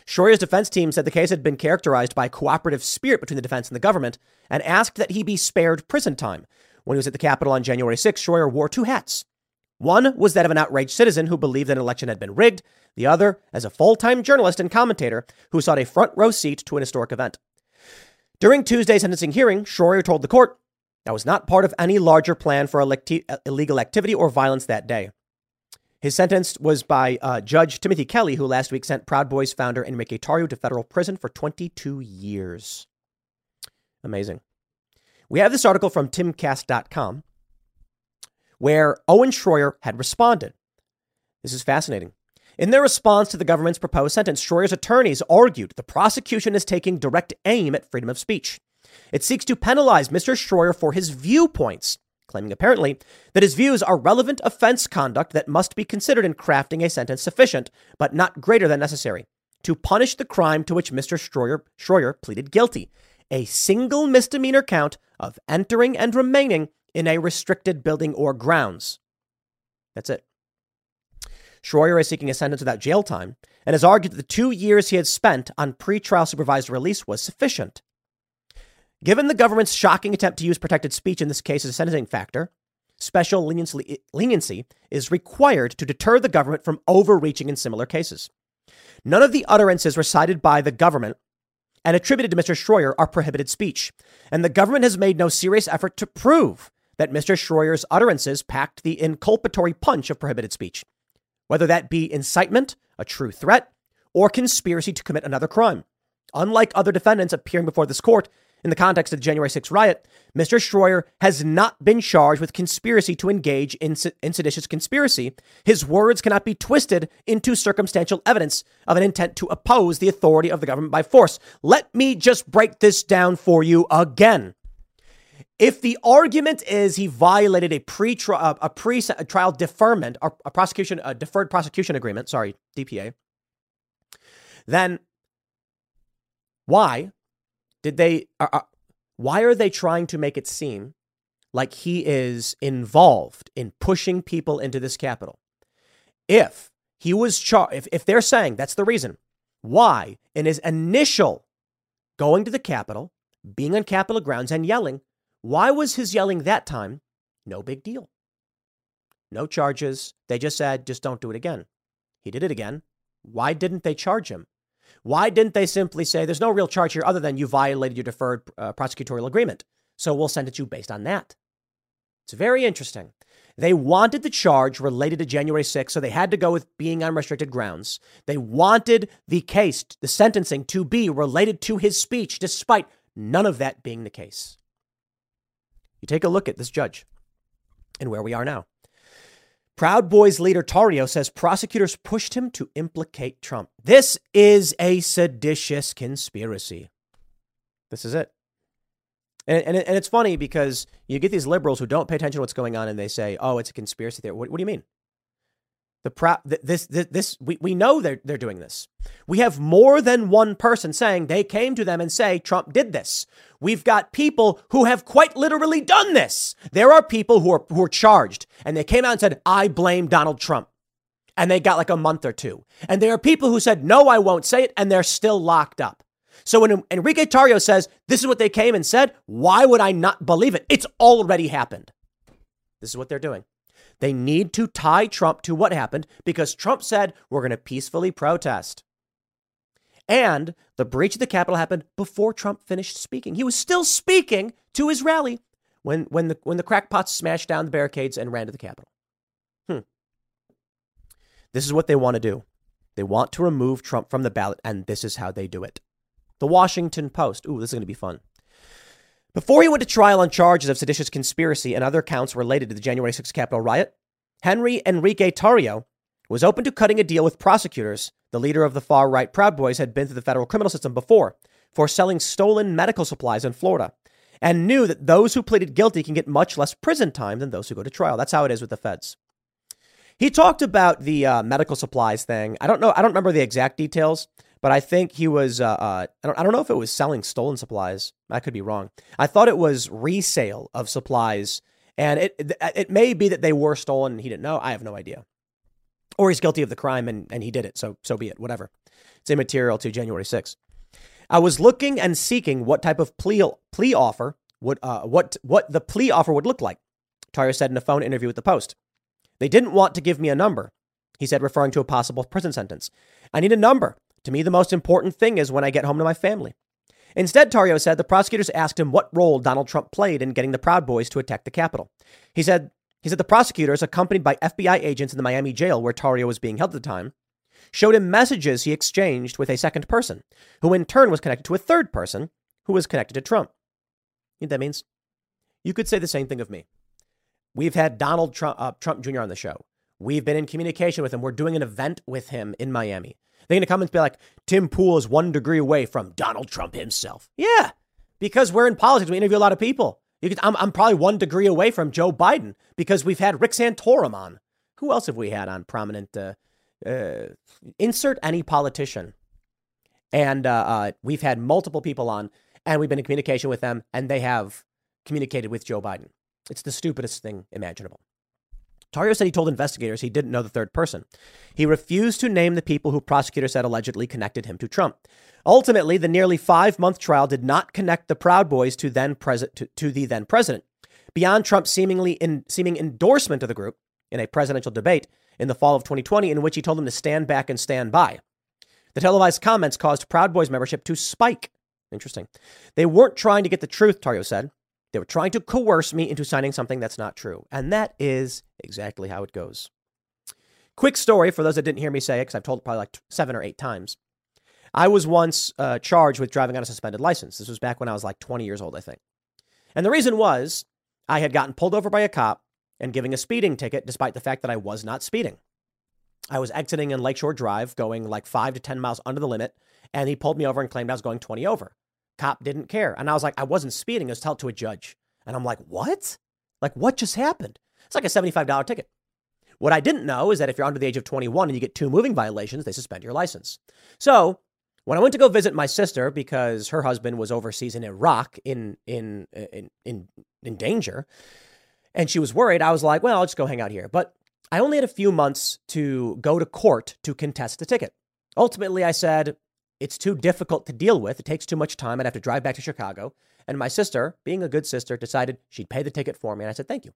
Schroyer's defense team said the case had been characterized by cooperative spirit between the defense and the government and asked that he be spared prison time. When he was at the Capitol on January 6, Schroyer wore two hats. One was that of an outraged citizen who believed an election had been rigged, the other as a full time journalist and commentator who sought a front row seat to an historic event. During Tuesday's sentencing hearing, Schroyer told the court that was not part of any larger plan for electi- illegal activity or violence that day. His sentence was by uh, Judge Timothy Kelly, who last week sent Proud Boys founder Enrique Tarrio to federal prison for 22 years. Amazing. We have this article from timcast.com where Owen Schroyer had responded. This is fascinating. In their response to the government's proposed sentence, Schroyer's attorneys argued the prosecution is taking direct aim at freedom of speech. It seeks to penalize Mr. Schroyer for his viewpoints, claiming apparently that his views are relevant offense conduct that must be considered in crafting a sentence sufficient, but not greater than necessary, to punish the crime to which Mr. Schroyer, Schroyer pleaded guilty a single misdemeanor count of entering and remaining in a restricted building or grounds. That's it. Schroyer is seeking a sentence without jail time and has argued that the two years he had spent on pretrial supervised release was sufficient. Given the government's shocking attempt to use protected speech in this case as a sentencing factor, special leniency is required to deter the government from overreaching in similar cases. None of the utterances recited by the government and attributed to Mr. Schroyer are prohibited speech, and the government has made no serious effort to prove that Mr. Schroyer's utterances packed the inculpatory punch of prohibited speech, whether that be incitement, a true threat, or conspiracy to commit another crime. Unlike other defendants appearing before this court, in the context of the January 6th riot, Mr. Schroyer has not been charged with conspiracy to engage in, in seditious conspiracy. His words cannot be twisted into circumstantial evidence of an intent to oppose the authority of the government by force. Let me just break this down for you again. If the argument is he violated a pre-trial, uh, a pre-trial deferment or a prosecution, a deferred prosecution agreement, sorry, DPA, then why did they? Are, are, why are they trying to make it seem like he is involved in pushing people into this Capitol? If he was charged, if, if they're saying that's the reason, why in his initial going to the Capitol, being on Capitol grounds and yelling, why was his yelling that time no big deal? No charges. They just said, just don't do it again. He did it again. Why didn't they charge him? Why didn't they simply say there's no real charge here other than you violated your deferred uh, prosecutorial agreement? So we'll send it to you based on that. It's very interesting. They wanted the charge related to January 6th, so they had to go with being on restricted grounds. They wanted the case, the sentencing, to be related to his speech, despite none of that being the case. You take a look at this judge and where we are now. Proud Boys leader Tarrio says prosecutors pushed him to implicate Trump. This is a seditious conspiracy. This is it. And, and, and it's funny because you get these liberals who don't pay attention to what's going on and they say, oh, it's a conspiracy theory. What, what do you mean? The pro- this, this, this we, we know they're, they're doing this. We have more than one person saying they came to them and say Trump did this. We've got people who have quite literally done this. There are people who are, who are charged and they came out and said, I blame Donald Trump. And they got like a month or two. And there are people who said, no, I won't say it. And they're still locked up. So when Enrique Tarrio says, this is what they came and said, why would I not believe it? It's already happened. This is what they're doing. They need to tie Trump to what happened because Trump said, we're going to peacefully protest. And the breach of the Capitol happened before Trump finished speaking. He was still speaking to his rally when, when, the, when the crackpots smashed down the barricades and ran to the Capitol. Hmm. This is what they want to do. They want to remove Trump from the ballot, and this is how they do it. The Washington Post. Ooh, this is going to be fun. Before he went to trial on charges of seditious conspiracy and other counts related to the January 6th Capitol riot, Henry Enrique Tarrio was open to cutting a deal with prosecutors. The leader of the far right Proud Boys had been through the federal criminal system before for selling stolen medical supplies in Florida and knew that those who pleaded guilty can get much less prison time than those who go to trial. That's how it is with the feds. He talked about the uh, medical supplies thing. I don't know. I don't remember the exact details, but I think he was. Uh, uh, I, don't, I don't know if it was selling stolen supplies. I could be wrong. I thought it was resale of supplies, and it it may be that they were stolen and he didn't know. I have no idea, or he's guilty of the crime and and he did it. So so be it. Whatever. It's immaterial to January 6th. I was looking and seeking what type of plea plea offer would uh, what what the plea offer would look like. Tarrio said in a phone interview with the Post. They didn't want to give me a number, he said, referring to a possible prison sentence. I need a number. To me, the most important thing is when I get home to my family. Instead, Tarrio said the prosecutors asked him what role Donald Trump played in getting the Proud Boys to attack the Capitol. He said he said the prosecutors, accompanied by FBI agents in the Miami jail where Tarrio was being held at the time, showed him messages he exchanged with a second person, who in turn was connected to a third person who was connected to Trump. You know that means? You could say the same thing of me. We've had Donald Trump, uh, Trump Jr. on the show. We've been in communication with him. We're doing an event with him in Miami. They're going to come and be like, Tim Pool is one degree away from Donald Trump himself. Yeah, because we're in politics. We interview a lot of people. I'm, I'm probably one degree away from Joe Biden because we've had Rick Santorum on. Who else have we had on prominent? Uh, uh, insert any politician. And uh, uh, we've had multiple people on, and we've been in communication with them, and they have communicated with Joe Biden. It's the stupidest thing imaginable. Tarrio said he told investigators he didn't know the third person. He refused to name the people who prosecutors said allegedly connected him to Trump. Ultimately, the nearly five month trial did not connect the Proud Boys to, then pres- to, to the then president. Beyond Trump's seemingly in, seeming endorsement of the group in a presidential debate in the fall of 2020, in which he told them to stand back and stand by. The televised comments caused Proud Boys membership to spike. Interesting. They weren't trying to get the truth, Tarrio said. They were trying to coerce me into signing something that's not true. And that is exactly how it goes. Quick story for those that didn't hear me say it, because I've told it probably like seven or eight times. I was once uh, charged with driving on a suspended license. This was back when I was like 20 years old, I think. And the reason was I had gotten pulled over by a cop and giving a speeding ticket despite the fact that I was not speeding. I was exiting in Lakeshore Drive, going like five to 10 miles under the limit, and he pulled me over and claimed I was going 20 over. Cop didn't care. And I was like, I wasn't speeding. I was told to a judge. And I'm like, what? Like, what just happened? It's like a $75 ticket. What I didn't know is that if you're under the age of 21 and you get two moving violations, they suspend your license. So when I went to go visit my sister because her husband was overseas in Iraq in in in in, in danger, and she was worried, I was like, well, I'll just go hang out here. But I only had a few months to go to court to contest the ticket. Ultimately, I said, it's too difficult to deal with. It takes too much time. I'd have to drive back to Chicago. And my sister, being a good sister, decided she'd pay the ticket for me. And I said, thank you.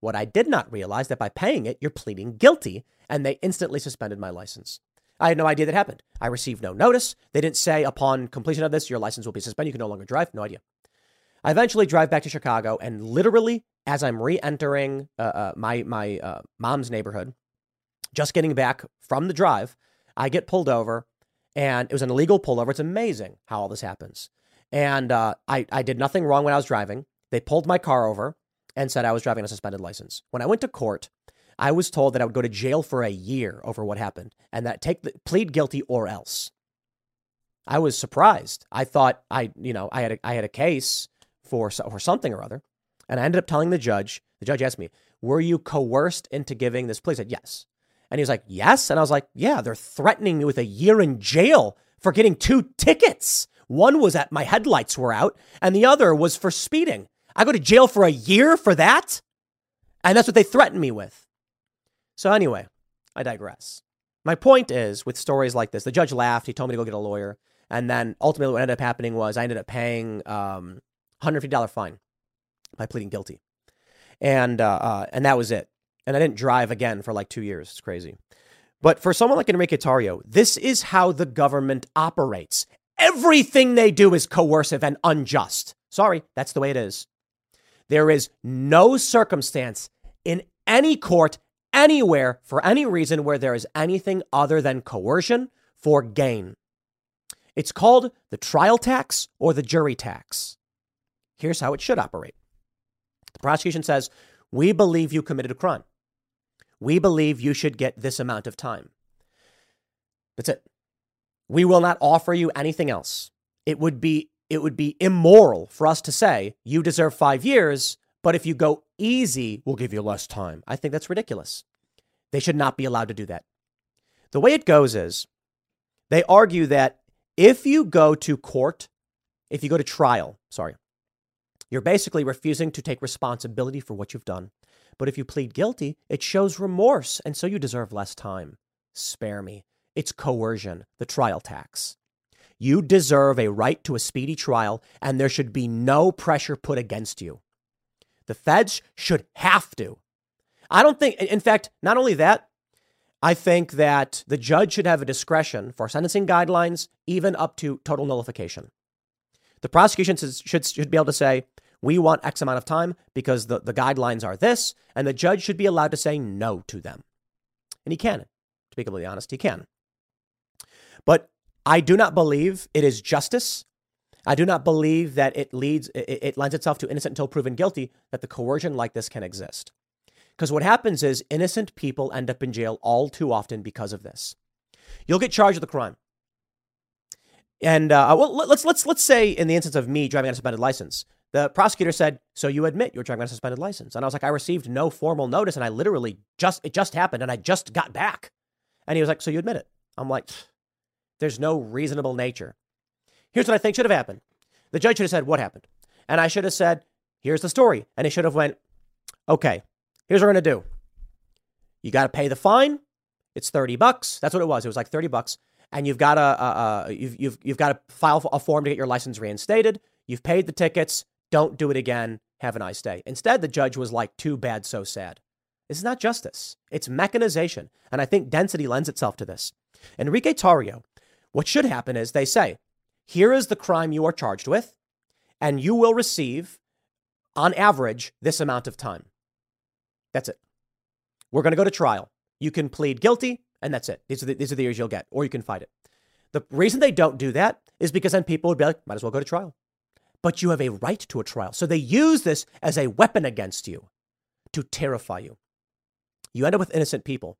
What I did not realize that by paying it, you're pleading guilty, and they instantly suspended my license. I had no idea that happened. I received no notice. They didn't say upon completion of this, your license will be suspended. You can no longer drive. No idea. I eventually drive back to Chicago, and literally, as I'm re-entering uh, uh, my my uh, mom's neighborhood, just getting back from the drive, I get pulled over and it was an illegal pullover. It's amazing how all this happens. And uh, I, I did nothing wrong when I was driving. They pulled my car over and said I was driving a suspended license. When I went to court, I was told that I would go to jail for a year over what happened and that take the plead guilty or else. I was surprised. I thought I, you know, I had a, I had a case for for something or other, and I ended up telling the judge. The judge asked me, "Were you coerced into giving this plea?" I said, "Yes." And he was like, Yes. And I was like, Yeah, they're threatening me with a year in jail for getting two tickets. One was at my headlights were out, and the other was for speeding. I go to jail for a year for that? And that's what they threatened me with. So, anyway, I digress. My point is with stories like this, the judge laughed. He told me to go get a lawyer. And then ultimately, what ended up happening was I ended up paying um, $150 fine by pleading guilty. And, uh, uh, and that was it. And I didn't drive again for like two years. It's crazy. But for someone like Enrique Tarrio, this is how the government operates. Everything they do is coercive and unjust. Sorry, that's the way it is. There is no circumstance in any court, anywhere, for any reason where there is anything other than coercion for gain. It's called the trial tax or the jury tax. Here's how it should operate the prosecution says, We believe you committed a crime. We believe you should get this amount of time. That's it. We will not offer you anything else. It would be it would be immoral for us to say you deserve 5 years, but if you go easy, we'll give you less time. I think that's ridiculous. They should not be allowed to do that. The way it goes is they argue that if you go to court, if you go to trial, sorry, you're basically refusing to take responsibility for what you've done. But if you plead guilty, it shows remorse, and so you deserve less time. Spare me. It's coercion, the trial tax. You deserve a right to a speedy trial, and there should be no pressure put against you. The feds should have to. I don't think, in fact, not only that, I think that the judge should have a discretion for sentencing guidelines, even up to total nullification. The prosecution should, should be able to say, we want X amount of time because the, the guidelines are this, and the judge should be allowed to say no to them. And he can. To be completely honest, he can. But I do not believe it is justice. I do not believe that it leads it, it lends itself to innocent until proven guilty that the coercion like this can exist. Because what happens is innocent people end up in jail all too often because of this. You'll get charged with a crime. And uh, well, let's let's let's say in the instance of me driving on a suspended license, the prosecutor said, "So you admit you're driving on a suspended license?" And I was like, "I received no formal notice, and I literally just it just happened, and I just got back." And he was like, "So you admit it?" I'm like, "There's no reasonable nature." Here's what I think should have happened: the judge should have said, "What happened?" And I should have said, "Here's the story," and he should have went, "Okay, here's what we're gonna do. You got to pay the fine. It's thirty bucks. That's what it was. It was like thirty bucks." And you've got to uh, uh, you've, you've, you've got to file a form to get your license reinstated. You've paid the tickets. Don't do it again. Have a nice day. Instead, the judge was like, too bad, so sad. This is not justice. It's mechanization. And I think density lends itself to this. Enrique Tarrio, what should happen is they say, here is the crime you are charged with, and you will receive, on average, this amount of time. That's it. We're going to go to trial. You can plead guilty, and that's it. These are, the, these are the years you'll get, or you can fight it. The reason they don't do that is because then people would be like, might as well go to trial but you have a right to a trial. So they use this as a weapon against you to terrify you. You end up with innocent people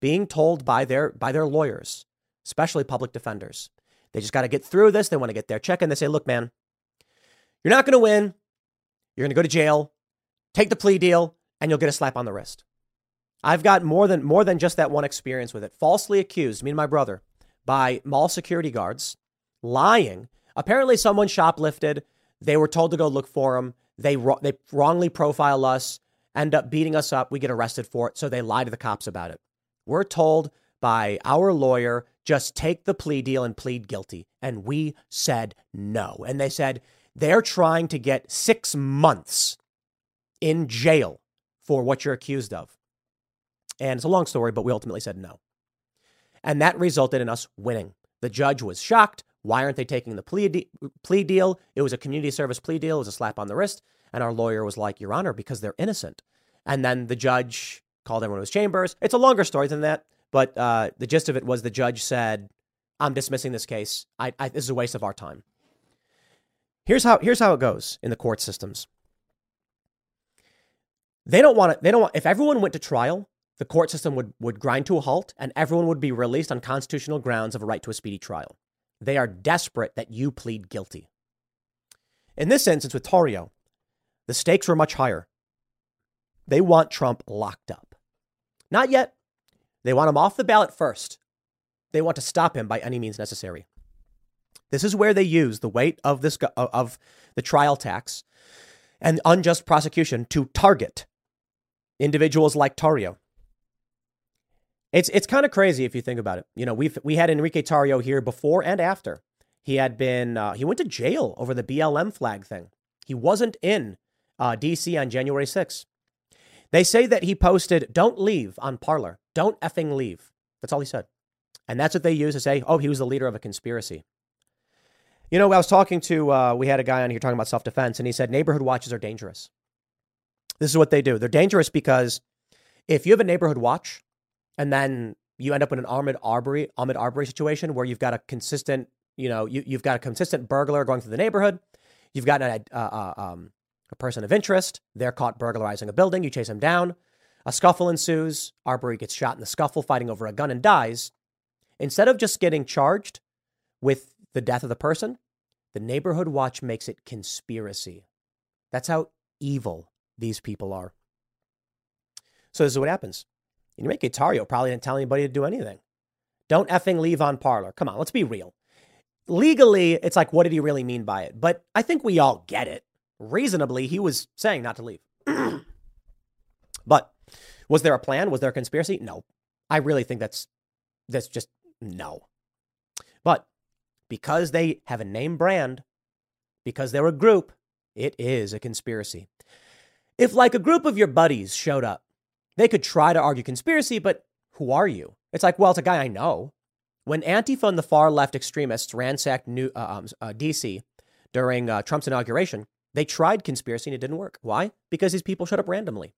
being told by their by their lawyers, especially public defenders. They just got to get through this. They want to get their check and they say, "Look, man, you're not going to win. You're going to go to jail. Take the plea deal and you'll get a slap on the wrist." I've got more than more than just that one experience with it. Falsely accused me and my brother by mall security guards lying. Apparently someone shoplifted they were told to go look for him. They, they wrongly profile us, end up beating us up. We get arrested for it. So they lie to the cops about it. We're told by our lawyer, just take the plea deal and plead guilty. And we said no. And they said they're trying to get six months in jail for what you're accused of. And it's a long story, but we ultimately said no. And that resulted in us winning. The judge was shocked. Why aren't they taking the plea, de- plea deal? It was a community service plea deal. It was a slap on the wrist. And our lawyer was like, Your Honor, because they're innocent. And then the judge called everyone to his chambers. It's a longer story than that, but uh, the gist of it was the judge said, I'm dismissing this case. I, I, this is a waste of our time. Here's how, here's how it goes in the court systems. They don't want it. They don't want, if everyone went to trial, the court system would, would grind to a halt and everyone would be released on constitutional grounds of a right to a speedy trial. They are desperate that you plead guilty. In this instance with Tarrio, the stakes were much higher. They want Trump locked up. Not yet. They want him off the ballot first. They want to stop him by any means necessary. This is where they use the weight of this uh, of the trial tax and unjust prosecution to target individuals like Tarrio. It's it's kind of crazy if you think about it. You know, we've we had Enrique Tarrio here before and after. He had been uh, he went to jail over the BLM flag thing. He wasn't in uh, D.C. on January 6th. They say that he posted, "Don't leave" on Parler. Don't effing leave. That's all he said, and that's what they use to say, "Oh, he was the leader of a conspiracy." You know, I was talking to, uh, we had a guy on here talking about self defense, and he said neighborhood watches are dangerous. This is what they do. They're dangerous because if you have a neighborhood watch and then you end up in an Ahmaud Arbery, Ahmaud Arbery situation where you've got a consistent, you know, you, you've got a consistent burglar going through the neighborhood, you've got a, um, a person of interest, they're caught burglarizing a building, you chase them down, a scuffle ensues, Arbery gets shot in the scuffle fighting over a gun and dies. Instead of just getting charged with the death of the person, the neighborhood watch makes it conspiracy. That's how evil these people are. So this is what happens. Enrique Tarrio probably didn't tell anybody to do anything. Don't effing leave on Parler. Come on, let's be real. Legally, it's like, what did he really mean by it? But I think we all get it. Reasonably, he was saying not to leave. but was there a plan? Was there a conspiracy? No. I really think that's that's just no. But because they have a name brand, because they're a group, it is a conspiracy. If, like, a group of your buddies showed up, they could try to argue conspiracy, but who are you? It's like, well, it's a guy I know. When Antifa and the far left extremists ransacked New, uh, um, uh, DC during uh, Trump's inauguration, they tried conspiracy and it didn't work. Why? Because these people showed up randomly.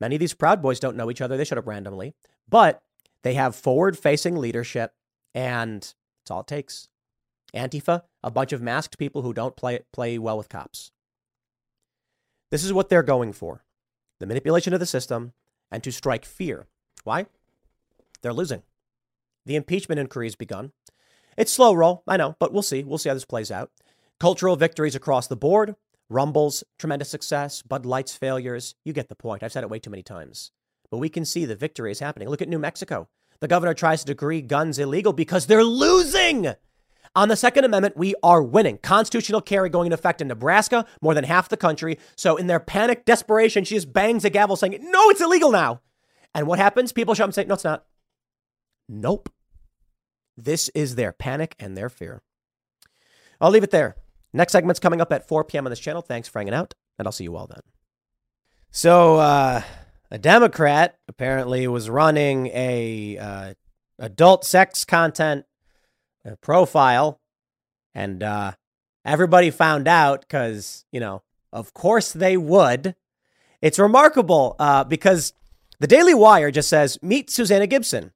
Many of these Proud Boys don't know each other, they showed up randomly, but they have forward facing leadership, and that's all it takes. Antifa, a bunch of masked people who don't play, play well with cops. This is what they're going for the manipulation of the system and to strike fear. Why? They're losing. The impeachment inquiry has begun. It's slow roll, I know, but we'll see. We'll see how this plays out. Cultural victories across the board, Rumbles, tremendous success, Bud Light's failures. You get the point. I've said it way too many times. But we can see the victory is happening. Look at New Mexico. The governor tries to decree guns illegal because they're losing. On the Second Amendment, we are winning. Constitutional carry going into effect in Nebraska, more than half the country. So, in their panic, desperation, she just bangs a gavel saying, No, it's illegal now. And what happens? People show up and say, No, it's not. Nope. This is their panic and their fear. I'll leave it there. Next segment's coming up at 4 p.m. on this channel. Thanks for hanging out, and I'll see you all then. So, uh, a Democrat apparently was running a uh, adult sex content profile, and uh, everybody found out because you know, of course they would. It's remarkable uh, because the Daily Wire just says meet Susanna Gibson,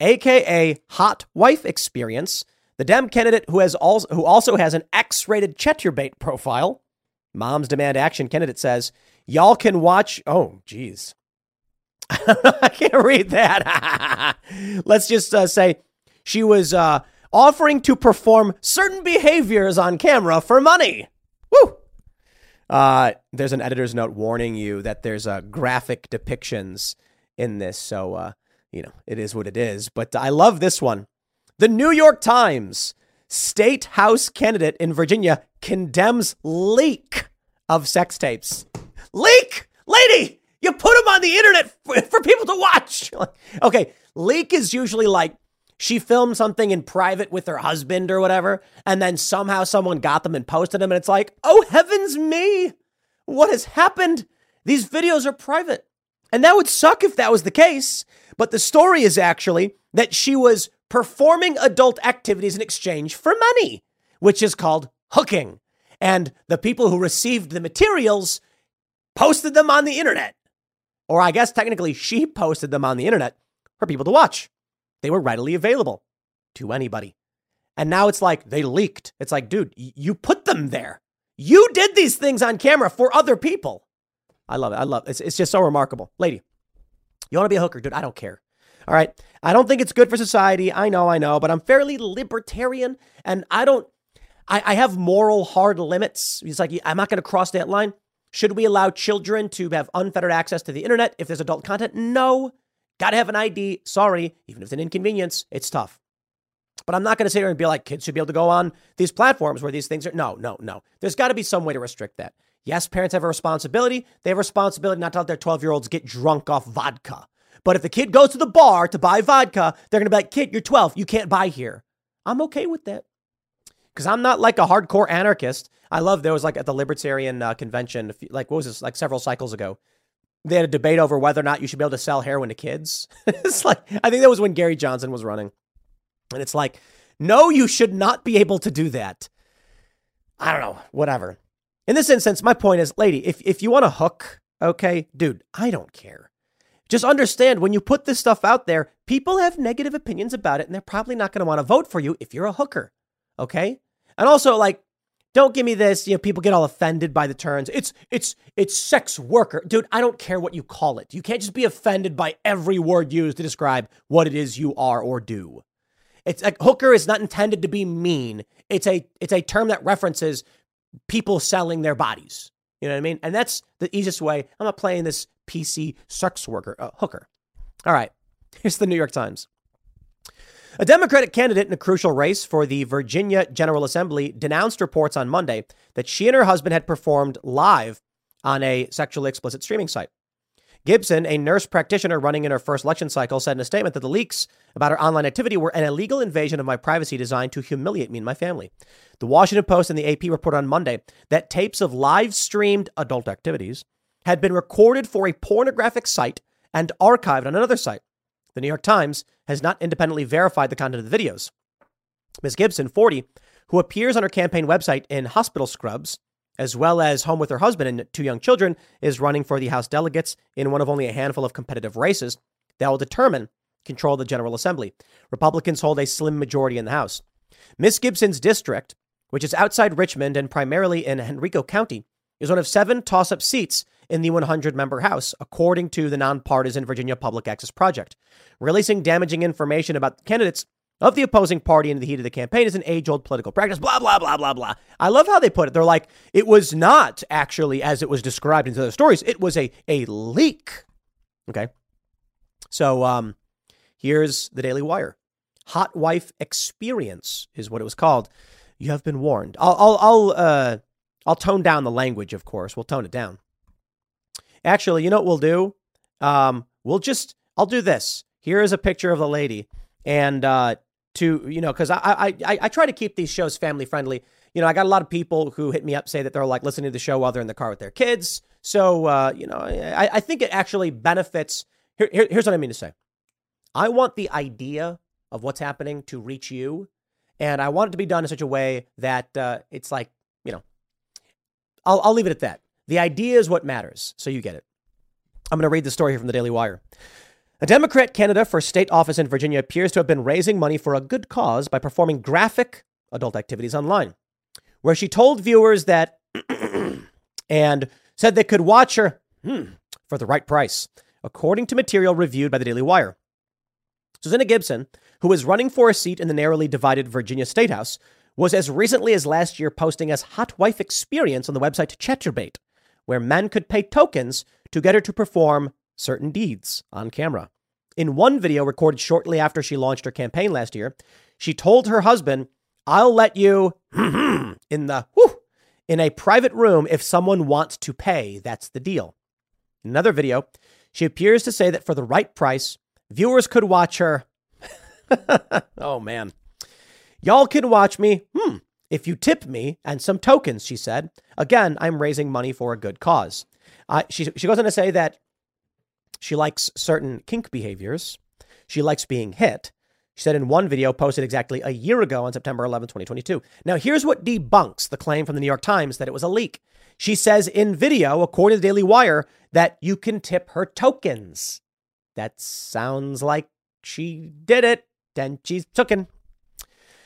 aka Hot Wife Experience, the Dem candidate who has also who also has an X-rated Chaturbate profile. Moms Demand Action candidate says y'all can watch. Oh, geez. I can't read that. Let's just uh, say she was uh, offering to perform certain behaviors on camera for money. Woo! Uh, there's an editor's note warning you that there's uh, graphic depictions in this. So, uh, you know, it is what it is. But I love this one. The New York Times state house candidate in Virginia condemns leak of sex tapes. Leak! Lady, you put them on the internet for, for people to watch. okay, leak is usually like she filmed something in private with her husband or whatever, and then somehow someone got them and posted them, and it's like, oh heavens me, what has happened? These videos are private. And that would suck if that was the case. But the story is actually that she was performing adult activities in exchange for money, which is called hooking. And the people who received the materials posted them on the internet. Or I guess technically she posted them on the internet for people to watch. They were readily available to anybody. And now it's like they leaked. It's like, dude, you put them there. You did these things on camera for other people. I love it. I love it. It's, it's just so remarkable. Lady, you want to be a hooker, dude? I don't care. All right. I don't think it's good for society. I know, I know, but I'm fairly libertarian and I don't, I, I have moral hard limits. It's like, I'm not going to cross that line. Should we allow children to have unfettered access to the internet if there's adult content? No. Got to have an ID. Sorry, even if it's an inconvenience, it's tough. But I'm not going to sit here and be like, kids should be able to go on these platforms where these things are. No, no, no. There's got to be some way to restrict that. Yes, parents have a responsibility. They have a responsibility not to let their 12 year olds get drunk off vodka. But if the kid goes to the bar to buy vodka, they're going to be like, kid, you're 12. You can't buy here. I'm okay with that. Because I'm not like a hardcore anarchist. I love there was like at the Libertarian uh, convention, like what was this, like several cycles ago. They had a debate over whether or not you should be able to sell heroin to kids. it's like, I think that was when Gary Johnson was running. And it's like, no, you should not be able to do that. I don't know, whatever. In this instance, my point is, lady, if, if you want a hook, okay, dude, I don't care. Just understand when you put this stuff out there, people have negative opinions about it, and they're probably not going to want to vote for you if you're a hooker, okay? And also, like, don't give me this. You know, people get all offended by the turns. It's it's it's sex worker, dude. I don't care what you call it. You can't just be offended by every word used to describe what it is you are or do. It's like hooker is not intended to be mean. It's a it's a term that references people selling their bodies. You know what I mean? And that's the easiest way. I'm not playing this PC sex worker uh, hooker. All right. Here's the New York Times. A Democratic candidate in a crucial race for the Virginia General Assembly denounced reports on Monday that she and her husband had performed live on a sexually explicit streaming site. Gibson, a nurse practitioner running in her first election cycle, said in a statement that the leaks about her online activity were an illegal invasion of my privacy designed to humiliate me and my family. The Washington Post and the AP reported on Monday that tapes of live streamed adult activities had been recorded for a pornographic site and archived on another site. The New York Times has not independently verified the content of the videos. Ms. Gibson, 40, who appears on her campaign website in hospital scrubs, as well as home with her husband and two young children, is running for the House delegates in one of only a handful of competitive races that will determine control of the General Assembly. Republicans hold a slim majority in the House. Miss Gibson's district, which is outside Richmond and primarily in Henrico County, is one of seven toss up seats in the 100 member House, according to the nonpartisan Virginia Public Access Project. Releasing damaging information about candidates of the opposing party in the heat of the campaign is an age old political practice, blah, blah, blah, blah, blah. I love how they put it. They're like, it was not actually as it was described in the stories, it was a, a leak. Okay. So um, here's the Daily Wire. Hot wife experience is what it was called. You have been warned. I'll, I'll, I'll, uh, I'll tone down the language, of course. We'll tone it down. Actually, you know what we'll do? Um, we'll just, I'll do this. Here is a picture of the lady. And uh, to you know because I, I I I try to keep these shows family friendly. You know, I got a lot of people who hit me up say that they're like listening to the show while they're in the car with their kids. So uh, you know, I, I think it actually benefits. Here, here, here's what I mean to say. I want the idea of what's happening to reach you, and I want it to be done in such a way that uh, it's like you know, I'll I'll leave it at that. The idea is what matters, so you get it. I'm going to read the story here from the Daily Wire. A Democrat candidate for state office in Virginia appears to have been raising money for a good cause by performing graphic adult activities online, where she told viewers that and said they could watch her hmm, for the right price, according to material reviewed by the Daily Wire. Susanna Gibson, who is running for a seat in the narrowly divided Virginia State House, was as recently as last year posting as hot wife experience on the website Chaturbate, where men could pay tokens to get her to perform certain deeds on camera. In one video recorded shortly after she launched her campaign last year, she told her husband, I'll let you in the whew, in a private room if someone wants to pay. That's the deal. In another video, she appears to say that for the right price, viewers could watch her. oh man. Y'all can watch me. Hmm. If you tip me and some tokens, she said. Again, I'm raising money for a good cause. Uh, she, she goes on to say that she likes certain kink behaviors. She likes being hit. She said in one video posted exactly a year ago on September 11, 2022. Now, here's what debunks the claim from the New York Times that it was a leak. She says in video, according to the Daily Wire, that you can tip her tokens. That sounds like she did it. Then she's tooken.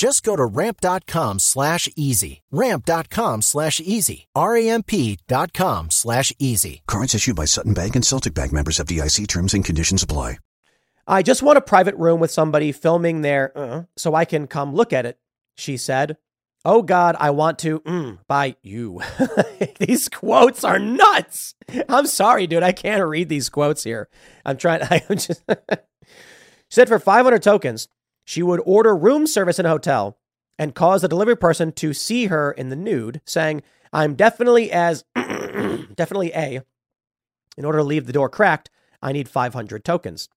Just go to ramp.com slash easy. Ramp.com slash easy. R-A-M-P dot com slash easy. Cards issued by Sutton Bank and Celtic Bank members FDIC terms and conditions apply. I just want a private room with somebody filming there uh, so I can come look at it, she said. Oh God, I want to mm, by you. these quotes are nuts. I'm sorry, dude. I can't read these quotes here. I'm trying. I'm just. she said for 500 tokens, she would order room service in a hotel and cause the delivery person to see her in the nude, saying, I'm definitely as, definitely A. In order to leave the door cracked, I need 500 tokens.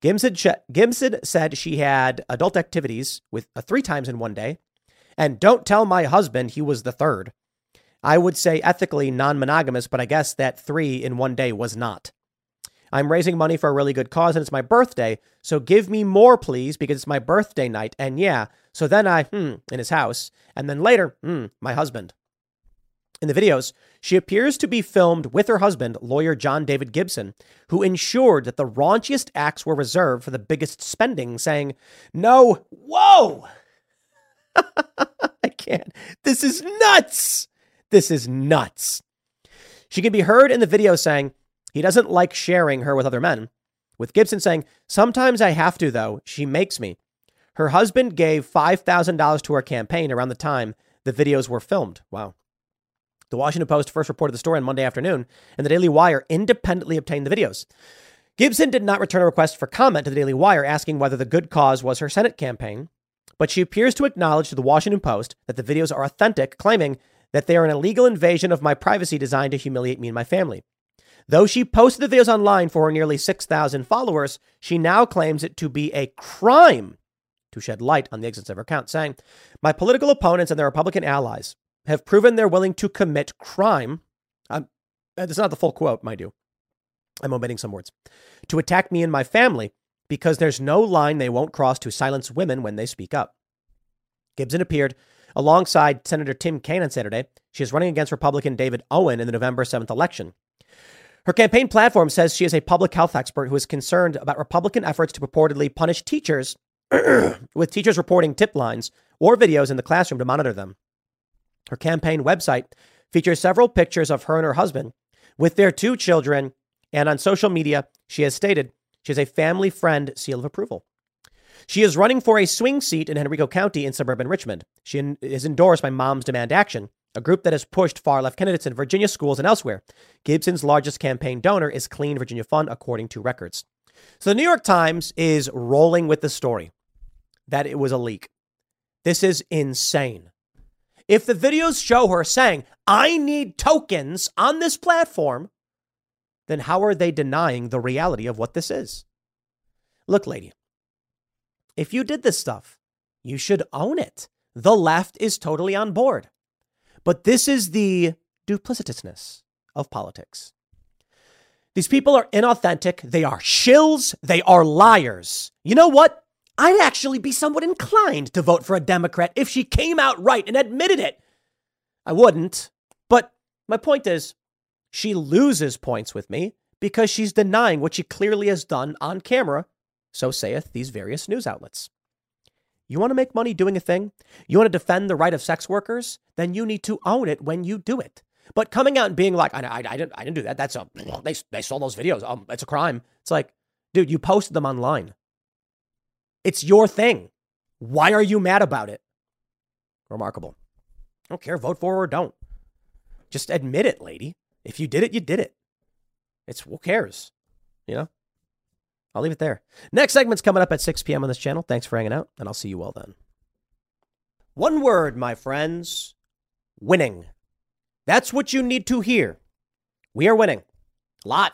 Gibson, said she had adult activities with uh, three times in one day. And don't tell my husband he was the third. I would say ethically non monogamous, but I guess that three in one day was not. I'm raising money for a really good cause and it's my birthday. So give me more, please, because it's my birthday night. And yeah, so then I, hmm, in his house. And then later, hmm, my husband. In the videos, she appears to be filmed with her husband, lawyer John David Gibson, who ensured that the raunchiest acts were reserved for the biggest spending, saying, No, whoa! I can't. This is nuts. This is nuts. She can be heard in the video saying, he doesn't like sharing her with other men. With Gibson saying, Sometimes I have to, though. She makes me. Her husband gave $5,000 to her campaign around the time the videos were filmed. Wow. The Washington Post first reported the story on Monday afternoon, and the Daily Wire independently obtained the videos. Gibson did not return a request for comment to the Daily Wire asking whether the good cause was her Senate campaign, but she appears to acknowledge to the Washington Post that the videos are authentic, claiming that they are an illegal invasion of my privacy designed to humiliate me and my family. Though she posted the videos online for her nearly 6,000 followers, she now claims it to be a crime to shed light on the existence of her account, saying, My political opponents and their Republican allies have proven they're willing to commit crime. Um, that's not the full quote, mind you. I'm omitting some words. To attack me and my family because there's no line they won't cross to silence women when they speak up. Gibson appeared alongside Senator Tim Kaine on Saturday. She is running against Republican David Owen in the November 7th election. Her campaign platform says she is a public health expert who is concerned about Republican efforts to purportedly punish teachers, with teachers reporting tip lines or videos in the classroom to monitor them. Her campaign website features several pictures of her and her husband with their two children, and on social media, she has stated she has a family friend seal of approval. She is running for a swing seat in Henrico County in suburban Richmond. She is endorsed by Moms Demand Action, a group that has pushed far left candidates in Virginia schools and elsewhere. Gibson's largest campaign donor is Clean Virginia Fund, according to records. So the New York Times is rolling with the story that it was a leak. This is insane. If the videos show her saying, I need tokens on this platform, then how are they denying the reality of what this is? Look, lady, if you did this stuff, you should own it. The left is totally on board. But this is the duplicitousness of politics. These people are inauthentic. They are shills. They are liars. You know what? I'd actually be somewhat inclined to vote for a Democrat if she came out right and admitted it. I wouldn't. But my point is, she loses points with me because she's denying what she clearly has done on camera, so saith these various news outlets. You want to make money doing a thing? You want to defend the right of sex workers? Then you need to own it when you do it. But coming out and being like, I, I, I didn't, I didn't do that. That's a, they, they stole those videos. Um, it's a crime. It's like, dude, you posted them online. It's your thing. Why are you mad about it? Remarkable. I don't care. Vote for or don't. Just admit it, lady. If you did it, you did it. It's who cares? You know? I'll leave it there. Next segment's coming up at 6 p.m. on this channel. Thanks for hanging out, and I'll see you all then. One word, my friends winning. That's what you need to hear. We are winning. A lot.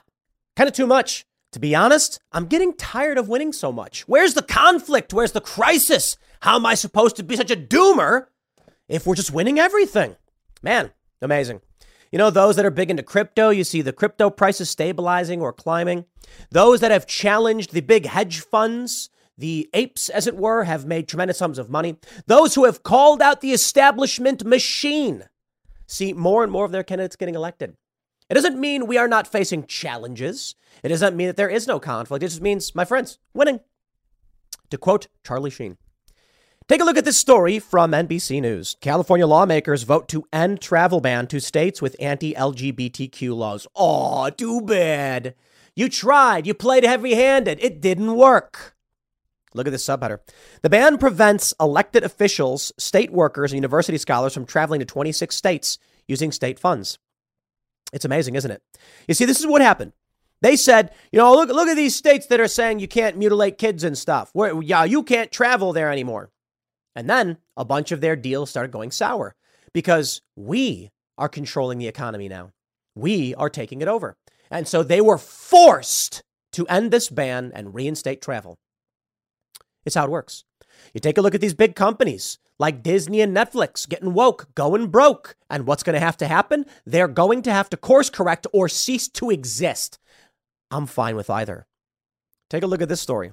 Kind of too much. To be honest, I'm getting tired of winning so much. Where's the conflict? Where's the crisis? How am I supposed to be such a doomer if we're just winning everything? Man, amazing. You know, those that are big into crypto, you see the crypto prices stabilizing or climbing. Those that have challenged the big hedge funds, the apes, as it were, have made tremendous sums of money. Those who have called out the establishment machine see more and more of their candidates getting elected. It doesn't mean we are not facing challenges. It doesn't mean that there is no conflict. It just means, my friends, winning. To quote Charlie Sheen. Take a look at this story from NBC News. California lawmakers vote to end travel ban to states with anti LGBTQ laws. Aw, too bad. You tried, you played heavy handed, it didn't work. Look at this subheader. The ban prevents elected officials, state workers, and university scholars from traveling to 26 states using state funds. It's amazing, isn't it? You see, this is what happened. They said, you know, look, look at these states that are saying you can't mutilate kids and stuff. Where, yeah, you can't travel there anymore. And then a bunch of their deals started going sour because we are controlling the economy now. We are taking it over. And so they were forced to end this ban and reinstate travel. It's how it works. You take a look at these big companies like Disney and Netflix getting woke, going broke. And what's going to have to happen? They're going to have to course correct or cease to exist. I'm fine with either. Take a look at this story.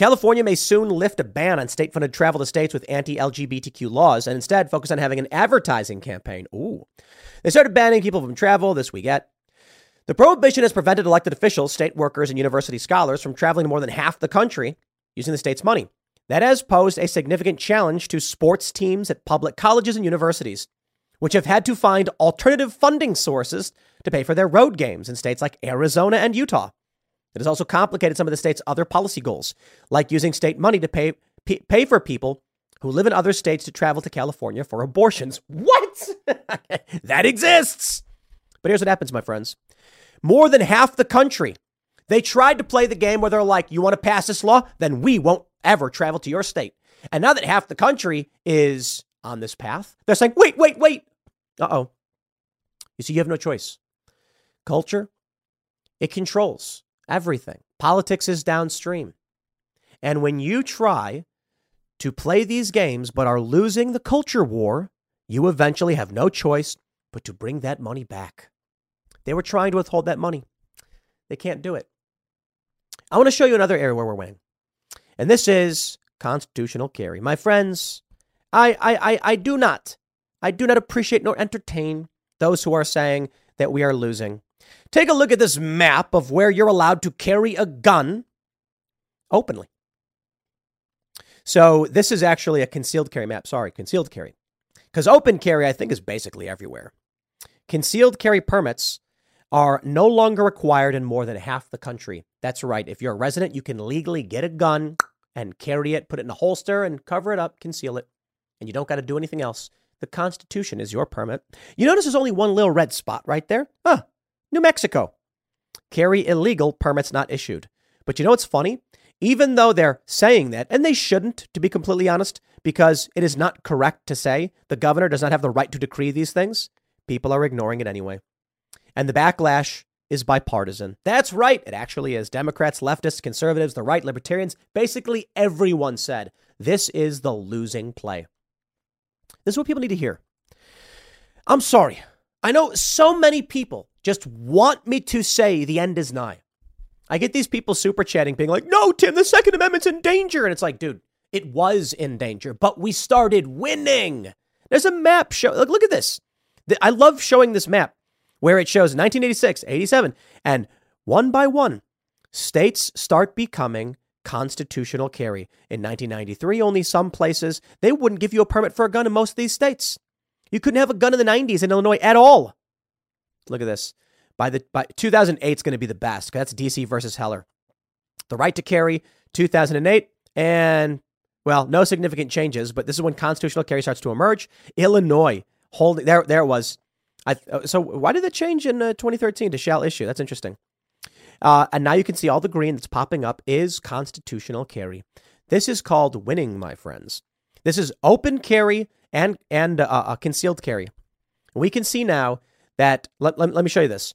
California may soon lift a ban on state funded travel to states with anti LGBTQ laws and instead focus on having an advertising campaign. Ooh. They started banning people from travel this weekend. The prohibition has prevented elected officials, state workers, and university scholars from traveling to more than half the country using the state's money. That has posed a significant challenge to sports teams at public colleges and universities, which have had to find alternative funding sources to pay for their road games in states like Arizona and Utah. It has also complicated some of the state's other policy goals, like using state money to pay, pay for people who live in other states to travel to California for abortions. What? that exists. But here's what happens, my friends. More than half the country, they tried to play the game where they're like, you want to pass this law? Then we won't ever travel to your state. And now that half the country is on this path, they're saying, wait, wait, wait. Uh oh. You see, you have no choice. Culture, it controls everything. Politics is downstream. And when you try to play these games but are losing the culture war, you eventually have no choice but to bring that money back. They were trying to withhold that money. They can't do it. I want to show you another area where we're winning. And this is constitutional carry. My friends, I, I, I, I do not, I do not appreciate nor entertain those who are saying that we are losing. Take a look at this map of where you're allowed to carry a gun openly. So this is actually a concealed carry map. Sorry, concealed carry. Because open carry, I think, is basically everywhere. Concealed carry permits are no longer required in more than half the country. That's right. If you're a resident, you can legally get a gun and carry it, put it in a holster and cover it up, conceal it. And you don't got to do anything else. The Constitution is your permit. You notice there's only one little red spot right there? Huh. New Mexico. Carry illegal, permits not issued. But you know what's funny? Even though they're saying that, and they shouldn't, to be completely honest, because it is not correct to say the governor does not have the right to decree these things, people are ignoring it anyway. And the backlash is bipartisan. That's right, it actually is. Democrats, leftists, conservatives, the right, libertarians, basically everyone said this is the losing play. This is what people need to hear. I'm sorry. I know so many people just want me to say the end is nigh. I get these people super chatting, being like, no, Tim, the Second Amendment's in danger. And it's like, dude, it was in danger, but we started winning. There's a map show. Look, look at this. I love showing this map where it shows 1986, 87, and one by one, states start becoming constitutional carry. In 1993, only some places, they wouldn't give you a permit for a gun in most of these states. You couldn't have a gun in the 90s in Illinois at all. Look at this. By the by 2008 is going to be the best. That's DC versus Heller. The right to carry 2008 and well, no significant changes, but this is when constitutional carry starts to emerge. Illinois holding there there was. I, uh, so why did it change in uh, 2013 to shall issue? That's interesting. Uh, and now you can see all the green that's popping up is constitutional carry. This is called winning, my friends. This is open carry and and uh, uh concealed carry. We can see now that let, let, let me show you this.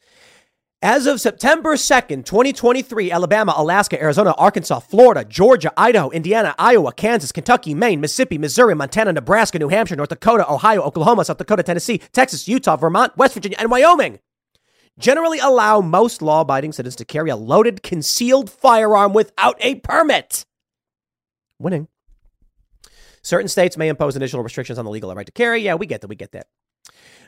As of September 2nd, 2023, Alabama, Alaska, Arizona, Arkansas, Florida, Georgia, Idaho, Indiana, Iowa, Kansas, Kentucky, Maine, Mississippi, Missouri, Montana, Nebraska, New Hampshire, North Dakota, Ohio, Oklahoma, South Dakota, Tennessee, Texas, Utah, Vermont, West Virginia, and Wyoming generally allow most law abiding citizens to carry a loaded, concealed firearm without a permit. Winning. Certain states may impose additional restrictions on the legal right to carry. Yeah, we get that. We get that.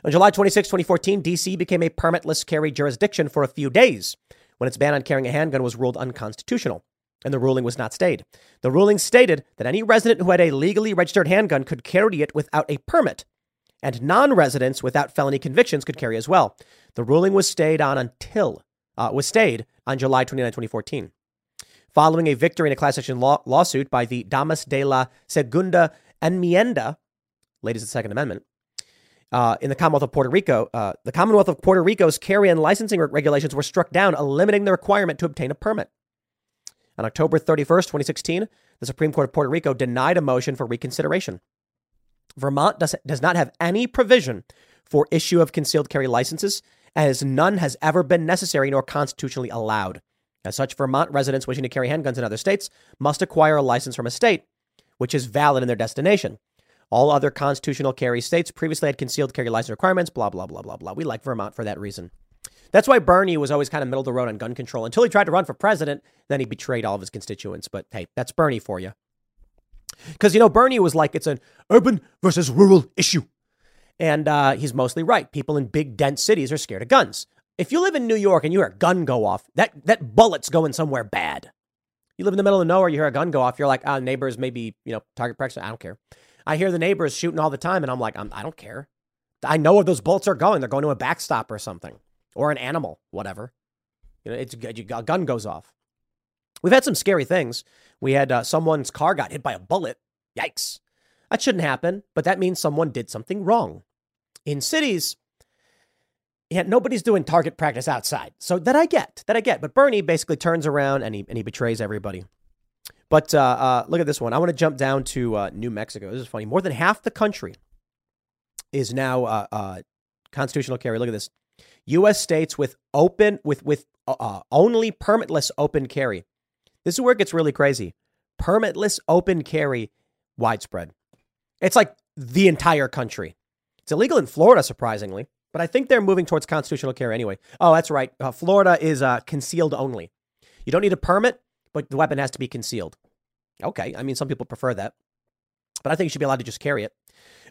On July 26, 2014, D.C. became a permitless carry jurisdiction for a few days when its ban on carrying a handgun was ruled unconstitutional, and the ruling was not stayed. The ruling stated that any resident who had a legally registered handgun could carry it without a permit, and non residents without felony convictions could carry as well. The ruling was stayed on until uh, was stayed on July 29, 2014. Following a victory in a class action law- lawsuit by the Damas de la Segunda Enmienda, ladies of the Second Amendment, uh, in the Commonwealth of Puerto Rico, uh, the Commonwealth of Puerto Rico's carry and licensing regulations were struck down, eliminating the requirement to obtain a permit. On October 31st, 2016, the Supreme Court of Puerto Rico denied a motion for reconsideration. Vermont does, does not have any provision for issue of concealed carry licenses, as none has ever been necessary nor constitutionally allowed. As such, Vermont residents wishing to carry handguns in other states must acquire a license from a state which is valid in their destination. All other constitutional carry states previously had concealed carry license requirements, blah, blah, blah, blah, blah. We like Vermont for that reason. That's why Bernie was always kind of middle of the road on gun control until he tried to run for president. Then he betrayed all of his constituents. But hey, that's Bernie for you. Because, you know, Bernie was like, it's an urban versus rural issue. And uh, he's mostly right. People in big, dense cities are scared of guns. If you live in New York and you hear a gun go off, that, that bullet's going somewhere bad. You live in the middle of nowhere, you hear a gun go off, you're like, ah, neighbors maybe, you know, target practice. I don't care. I hear the neighbors shooting all the time, and I'm like, I'm, I do not care. I know where those bullets are going. They're going to a backstop or something, or an animal, whatever. You know, it's a gun goes off. We've had some scary things. We had uh, someone's car got hit by a bullet. Yikes. That shouldn't happen, but that means someone did something wrong. In cities, yeah, nobody's doing target practice outside. So that I get, that I get. But Bernie basically turns around and he, and he betrays everybody. But uh, uh, look at this one. I want to jump down to uh, New Mexico. This is funny. More than half the country is now uh, uh, constitutional carry. Look at this. U.S. states with open, with with uh, only permitless open carry. This is where it gets really crazy. Permitless open carry widespread. It's like the entire country. It's illegal in Florida, surprisingly. But I think they're moving towards constitutional carry anyway. Oh, that's right. Florida is concealed only. You don't need a permit, but the weapon has to be concealed. Okay. I mean, some people prefer that. But I think you should be allowed to just carry it.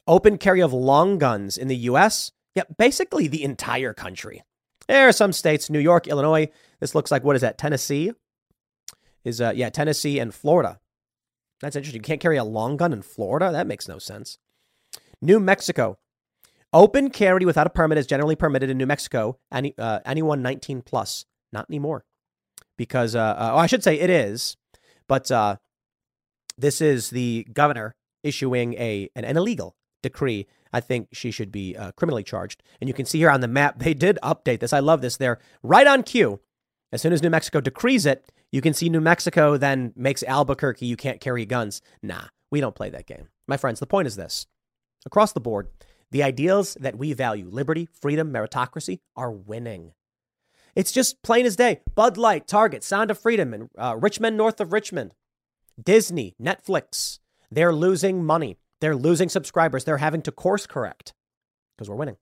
Open carry of long guns in the U.S. Yeah, basically the entire country. There are some states, New York, Illinois. This looks like, what is that? Tennessee? Is, uh, yeah, Tennessee and Florida. That's interesting. You can't carry a long gun in Florida? That makes no sense. New Mexico. Open carry without a permit is generally permitted in New Mexico. Any, uh, anyone 19 plus, not anymore, because uh, uh, oh, I should say it is, but uh, this is the governor issuing a an, an, illegal decree. I think she should be uh, criminally charged. And you can see here on the map they did update this. I love this. They're right on cue. As soon as New Mexico decrees it, you can see New Mexico then makes Albuquerque you can't carry guns. Nah, we don't play that game. My friends, the point is this across the board, the ideals that we value, liberty, freedom, meritocracy, are winning. It's just plain as day. Bud Light, Target, Sound of Freedom, and uh, Rich Men, north of Richmond, Disney, Netflix, they're losing money. They're losing subscribers. They're having to course correct because we're winning.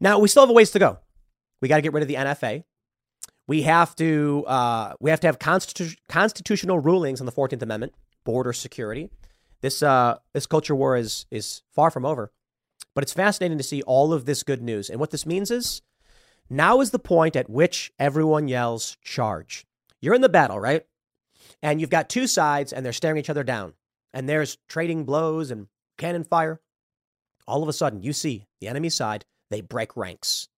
Now, we still have a ways to go. We got to get rid of the NFA. We have to uh, we have to have constitu- constitutional rulings on the Fourteenth Amendment, border security. This uh, this culture war is is far from over. But it's fascinating to see all of this good news. And what this means is now is the point at which everyone yells, charge. You're in the battle, right? And you've got two sides and they're staring each other down. And there's trading blows and cannon fire. All of a sudden, you see the enemy side, they break ranks.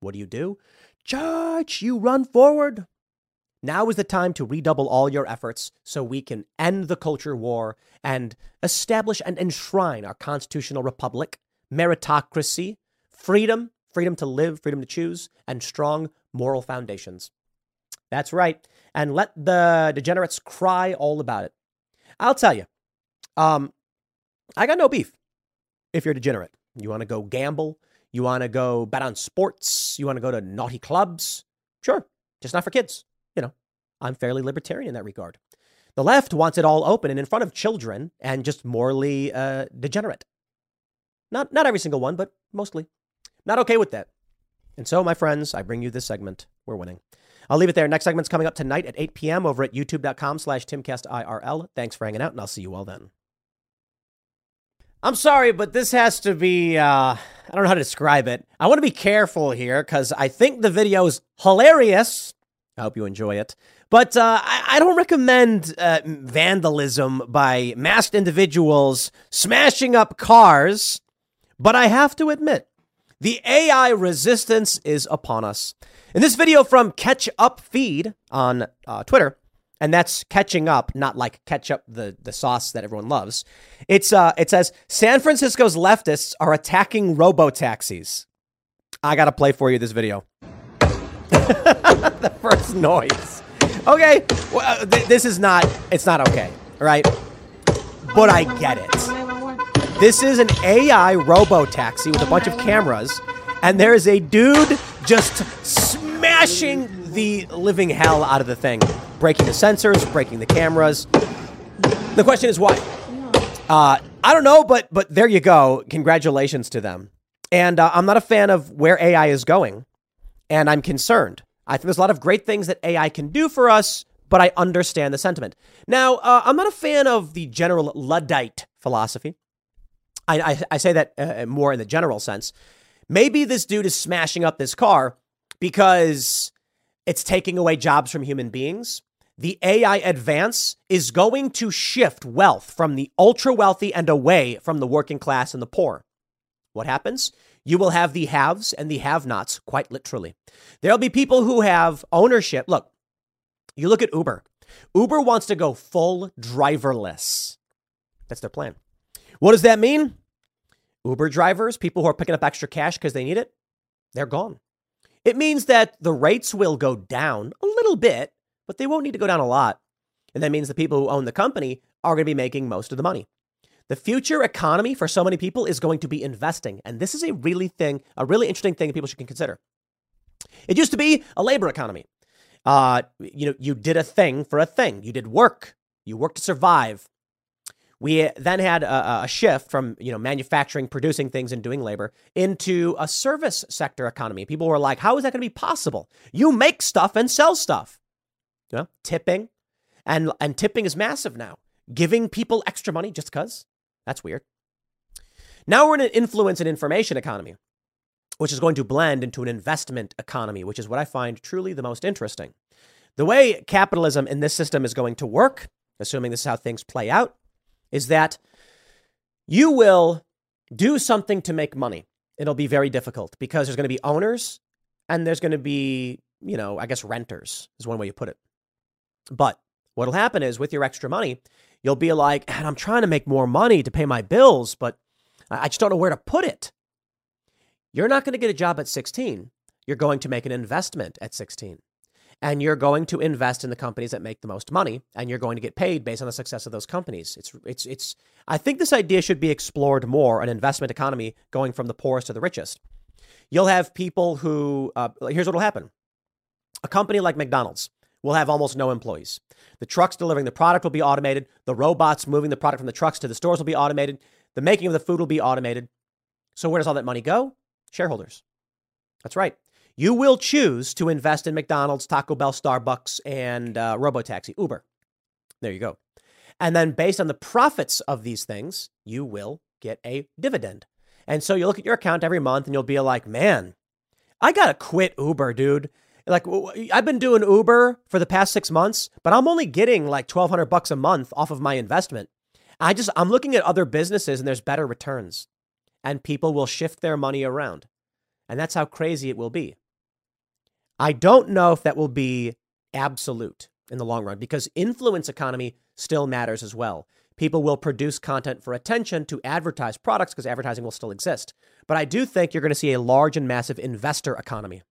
What do you do? Charge! You run forward. Now is the time to redouble all your efforts so we can end the culture war and establish and enshrine our constitutional republic meritocracy, freedom, freedom to live, freedom to choose, and strong moral foundations. That's right. And let the degenerates cry all about it. I'll tell you, um, I got no beef if you're degenerate. You want to go gamble, You want to go bet on sports? You want to go to naughty clubs? Sure, just not for kids. You know, I'm fairly libertarian in that regard. The left wants it all open and in front of children and just morally uh, degenerate. Not, not every single one, but mostly. Not okay with that. And so, my friends, I bring you this segment. We're winning. I'll leave it there. Next segment's coming up tonight at 8 p.m. over at youtube.com slash timcastirl. Thanks for hanging out, and I'll see you all then. I'm sorry, but this has to be, uh, I don't know how to describe it. I want to be careful here because I think the video is hilarious. I hope you enjoy it. But uh, I, I, don't recommend uh, vandalism by masked individuals smashing up cars. But I have to admit, the AI resistance is upon us. In this video from Catch Up Feed on uh, Twitter, and that's catching up, not like ketchup, the, the sauce that everyone loves. It's uh, it says San Francisco's leftists are attacking robo taxis. I gotta play for you this video. the first noise. Okay, well, th- this is not. It's not okay. Right, but I get it. This is an AI robo taxi with a bunch of cameras, and there is a dude just smashing the living hell out of the thing breaking the sensors, breaking the cameras. The question is why? Uh, I don't know, but but there you go. Congratulations to them. And uh, I'm not a fan of where AI is going, and I'm concerned. I think there's a lot of great things that AI can do for us, but I understand the sentiment. Now, uh, I'm not a fan of the general Luddite philosophy. I, I, I say that uh, more in the general sense. Maybe this dude is smashing up this car because it's taking away jobs from human beings the AI advance is going to shift wealth from the ultra wealthy and away from the working class and the poor. What happens? You will have the haves and the have nots, quite literally. There'll be people who have ownership. Look, you look at Uber. Uber wants to go full driverless. That's their plan. What does that mean? Uber drivers, people who are picking up extra cash because they need it, they're gone. It means that the rates will go down a little bit, but they won't need to go down a lot. And that means the people who own the company are going to be making most of the money. The future economy for so many people is going to be investing. And this is a really thing, a really interesting thing people should consider. It used to be a labor economy. Uh, you know, you did a thing for a thing. You did work. You worked to survive. We then had a, a, shift from you know manufacturing, producing things, and doing labor into a service sector economy. People were like, "How is that going to be possible? You make stuff and sell stuff." You tipping, and and tipping is massive now. Giving people extra money just because that's weird. Now we're in an influence and information economy, which is going to blend into an investment economy, which is what I find truly the most interesting. The way capitalism in this system is going to work, assuming this is how things play out, is that you will do something to make money. It'll be very difficult because there's going to be owners and there's going to be, you know, I guess renters is one way you put it. But what'll happen is with your extra money, you'll be like, and I'm trying to make more money to pay my bills, but I just don't know where to put it. You're not going to get a job at 16. You're going to make an investment at 16. And you're going to invest in the companies that make the most money, and you're going to get paid based on the success of those companies. It's, it's, it's, I think this idea should be explored more an investment economy going from the poorest to the richest. You'll have people who, uh, here's what will happen a company like McDonald's will have almost no employees. The trucks delivering the product will be automated. The robots moving the product from the trucks to the stores will be automated. The making of the food will be automated. So, where does all that money go? Shareholders. That's right. You will choose to invest in McDonald's, Taco Bell, Starbucks, and uh, Robotaxi, Uber. There you go. And then, based on the profits of these things, you will get a dividend. And so, you look at your account every month and you'll be like, man, I got to quit Uber, dude. Like I've been doing Uber for the past six months, but I'm only getting like 1200 bucks a month off of my investment. I just, I'm looking at other businesses and there's better returns and people will shift their money around. And that's how crazy it will be. I don't know if that will be absolute in the long run because influence economy still matters as well. People will produce content for attention to advertise products because advertising will still exist. But I do think you're going to see a large and massive investor economy.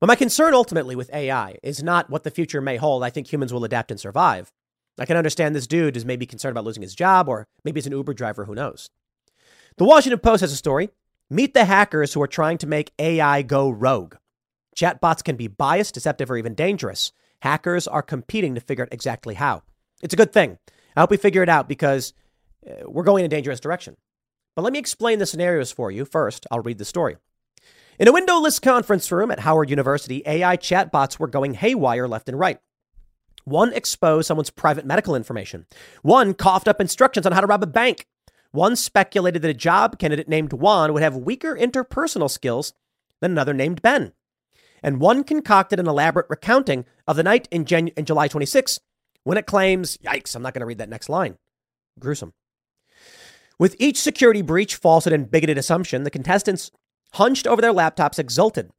But my concern ultimately with AI is not what the future may hold. I think humans will adapt and survive. I can understand this dude is maybe concerned about losing his job, or maybe he's an Uber driver, who knows. The Washington Post has a story Meet the hackers who are trying to make AI go rogue. Chatbots can be biased, deceptive, or even dangerous. Hackers are competing to figure out exactly how. It's a good thing. I hope we figure it out because uh, we're going in a dangerous direction. But let me explain the scenarios for you. First, I'll read the story. In a windowless conference room at Howard University, AI chatbots were going haywire left and right. One exposed someone's private medical information. One coughed up instructions on how to rob a bank. One speculated that a job candidate named Juan would have weaker interpersonal skills than another named Ben. And one concocted an elaborate recounting of the night in, Jan- in July 26 when it claims, yikes, I'm not going to read that next line. Gruesome. With each security breach, falsehood, and bigoted assumption, the contestants hunched over their laptops, exulted.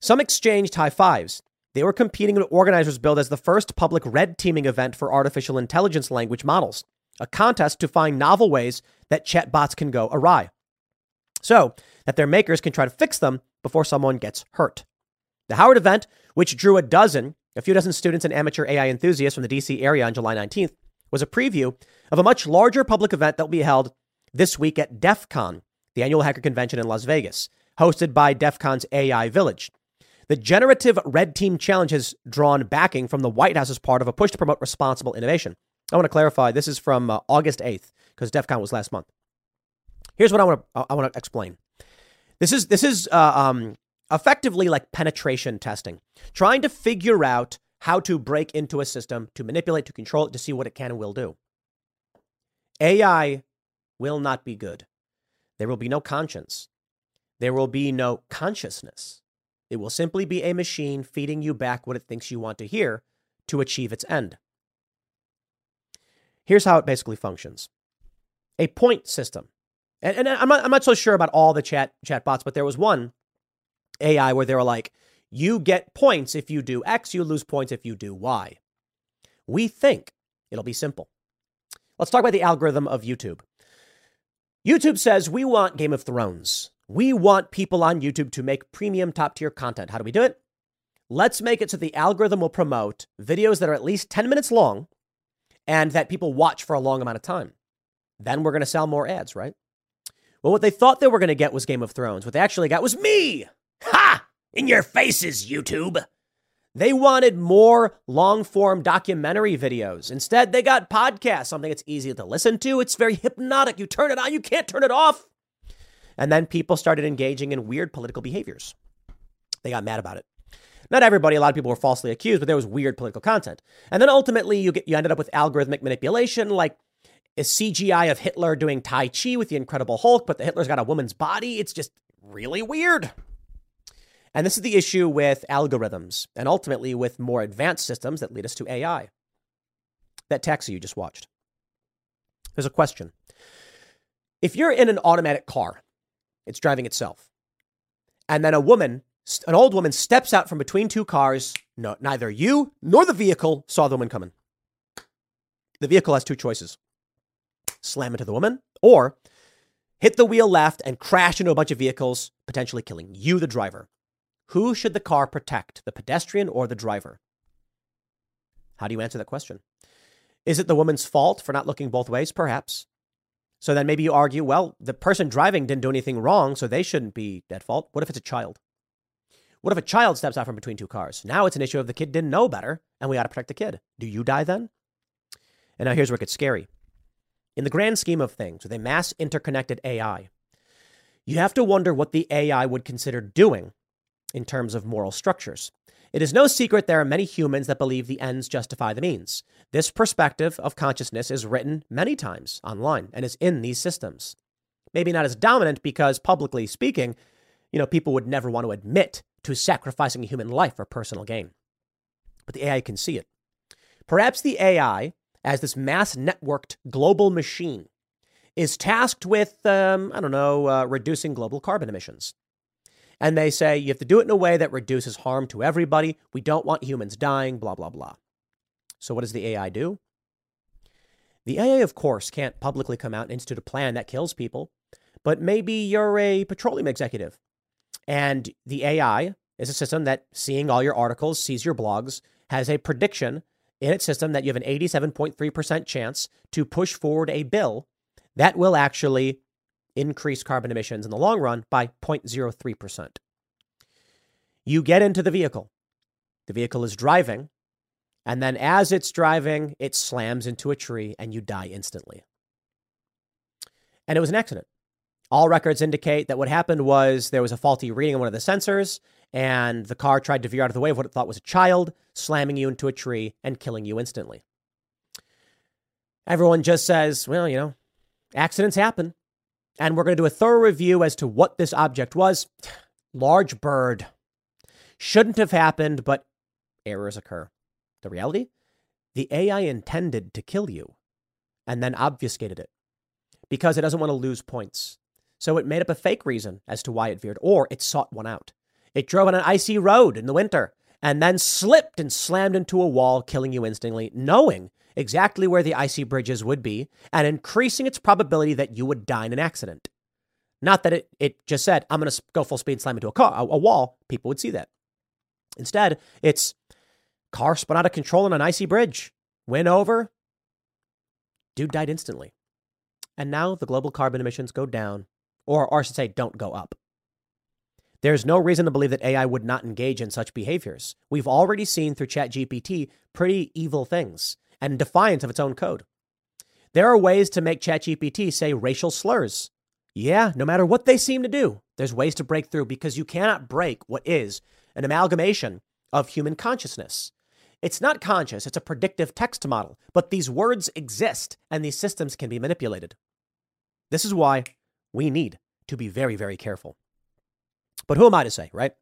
Some exchanged high fives. They were competing in organizers billed as the first public red teaming event for artificial intelligence language models, a contest to find novel ways that chatbots can go awry, so that their makers can try to fix them before someone gets hurt. The Howard event, which drew a dozen, a few dozen students and amateur AI enthusiasts from the DC area on July 19th, was a preview of a much larger public event that will be held this week at DEF CON, the annual hacker convention in Las Vegas, hosted by DEF CON's AI Village. The Generative Red Team Challenge has drawn backing from the White House as part of a push to promote responsible innovation. I want to clarify this is from uh, August 8th, because DEF CON was last month. Here's what I want to I want to explain. This is this is uh, um, effectively like penetration testing, trying to figure out how to break into a system, to manipulate, to control it, to see what it can and will do. AI will not be good. There will be no conscience. There will be no consciousness. It will simply be a machine feeding you back what it thinks you want to hear to achieve its end. Here's how it basically functions a point system. And, and I'm, not, I'm not so sure about all the chat chatbots, but there was one AI where they were like, you get points if you do X, you lose points if you do Y. We think it'll be simple. Let's talk about the algorithm of YouTube. YouTube says we want Game of Thrones. We want people on YouTube to make premium top tier content. How do we do it? Let's make it so the algorithm will promote videos that are at least 10 minutes long and that people watch for a long amount of time. Then we're going to sell more ads, right? Well, what they thought they were going to get was Game of Thrones. What they actually got was me. In your faces, YouTube. They wanted more long form documentary videos. Instead, they got podcasts, something that's easy to listen to. It's very hypnotic. You turn it on, you can't turn it off. And then people started engaging in weird political behaviors. They got mad about it. Not everybody, a lot of people were falsely accused, but there was weird political content. And then ultimately, you, get, you ended up with algorithmic manipulation, like a CGI of Hitler doing Tai Chi with the Incredible Hulk, but the Hitler's got a woman's body. It's just really weird. And this is the issue with algorithms and ultimately with more advanced systems that lead us to AI. That taxi you just watched. There's a question. If you're in an automatic car, it's driving itself, and then a woman, an old woman, steps out from between two cars, no, neither you nor the vehicle saw the woman coming. The vehicle has two choices slam into the woman or hit the wheel left and crash into a bunch of vehicles, potentially killing you, the driver. Who should the car protect, the pedestrian or the driver? How do you answer that question? Is it the woman's fault for not looking both ways? Perhaps. So then maybe you argue, well, the person driving didn't do anything wrong, so they shouldn't be at fault. What if it's a child? What if a child steps out from between two cars? Now it's an issue of the kid didn't know better, and we ought to protect the kid. Do you die then? And now here's where it gets scary. In the grand scheme of things, with a mass interconnected AI, you have to wonder what the AI would consider doing in terms of moral structures. It is no secret there are many humans that believe the ends justify the means. This perspective of consciousness is written many times online and is in these systems. Maybe not as dominant because, publicly speaking, you know, people would never want to admit to sacrificing a human life for personal gain. But the AI can see it. Perhaps the AI, as this mass networked global machine, is tasked with, um, I don't know, uh, reducing global carbon emissions. And they say you have to do it in a way that reduces harm to everybody. We don't want humans dying, blah, blah, blah. So, what does the AI do? The AI, of course, can't publicly come out and institute a plan that kills people, but maybe you're a petroleum executive and the AI is a system that, seeing all your articles, sees your blogs, has a prediction in its system that you have an 87.3% chance to push forward a bill that will actually increase carbon emissions in the long run by 0.03%. You get into the vehicle. The vehicle is driving. And then as it's driving, it slams into a tree and you die instantly. And it was an accident. All records indicate that what happened was there was a faulty reading on one of the sensors, and the car tried to veer out of the way of what it thought was a child, slamming you into a tree and killing you instantly. Everyone just says, well, you know, accidents happen. And we're going to do a thorough review as to what this object was. Large bird. Shouldn't have happened, but errors occur. The reality? The AI intended to kill you and then obfuscated it because it doesn't want to lose points. So it made up a fake reason as to why it veered, or it sought one out. It drove on an icy road in the winter and then slipped and slammed into a wall, killing you instantly, knowing exactly where the icy bridges would be and increasing its probability that you would die in an accident. Not that it, it just said, I'm going to go full speed and slam into a car, a, a wall. People would see that. Instead, it's car spun out of control on an icy bridge, went over, dude died instantly. And now the global carbon emissions go down, or, or I should say, don't go up. There's no reason to believe that AI would not engage in such behaviors. We've already seen through ChatGPT pretty evil things and defiance of its own code. There are ways to make ChatGPT say racial slurs. Yeah, no matter what they seem to do, there's ways to break through because you cannot break what is an amalgamation of human consciousness. It's not conscious, it's a predictive text model, but these words exist and these systems can be manipulated. This is why we need to be very, very careful. But who am I to say, right?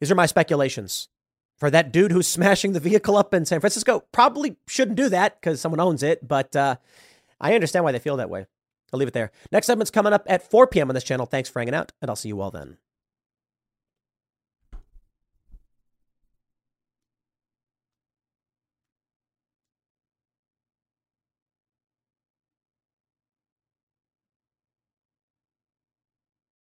These are my speculations. For that dude who's smashing the vehicle up in San Francisco, probably shouldn't do that because someone owns it, but uh, I understand why they feel that way. I'll leave it there. Next segment's coming up at 4 p.m. on this channel. Thanks for hanging out, and I'll see you all then.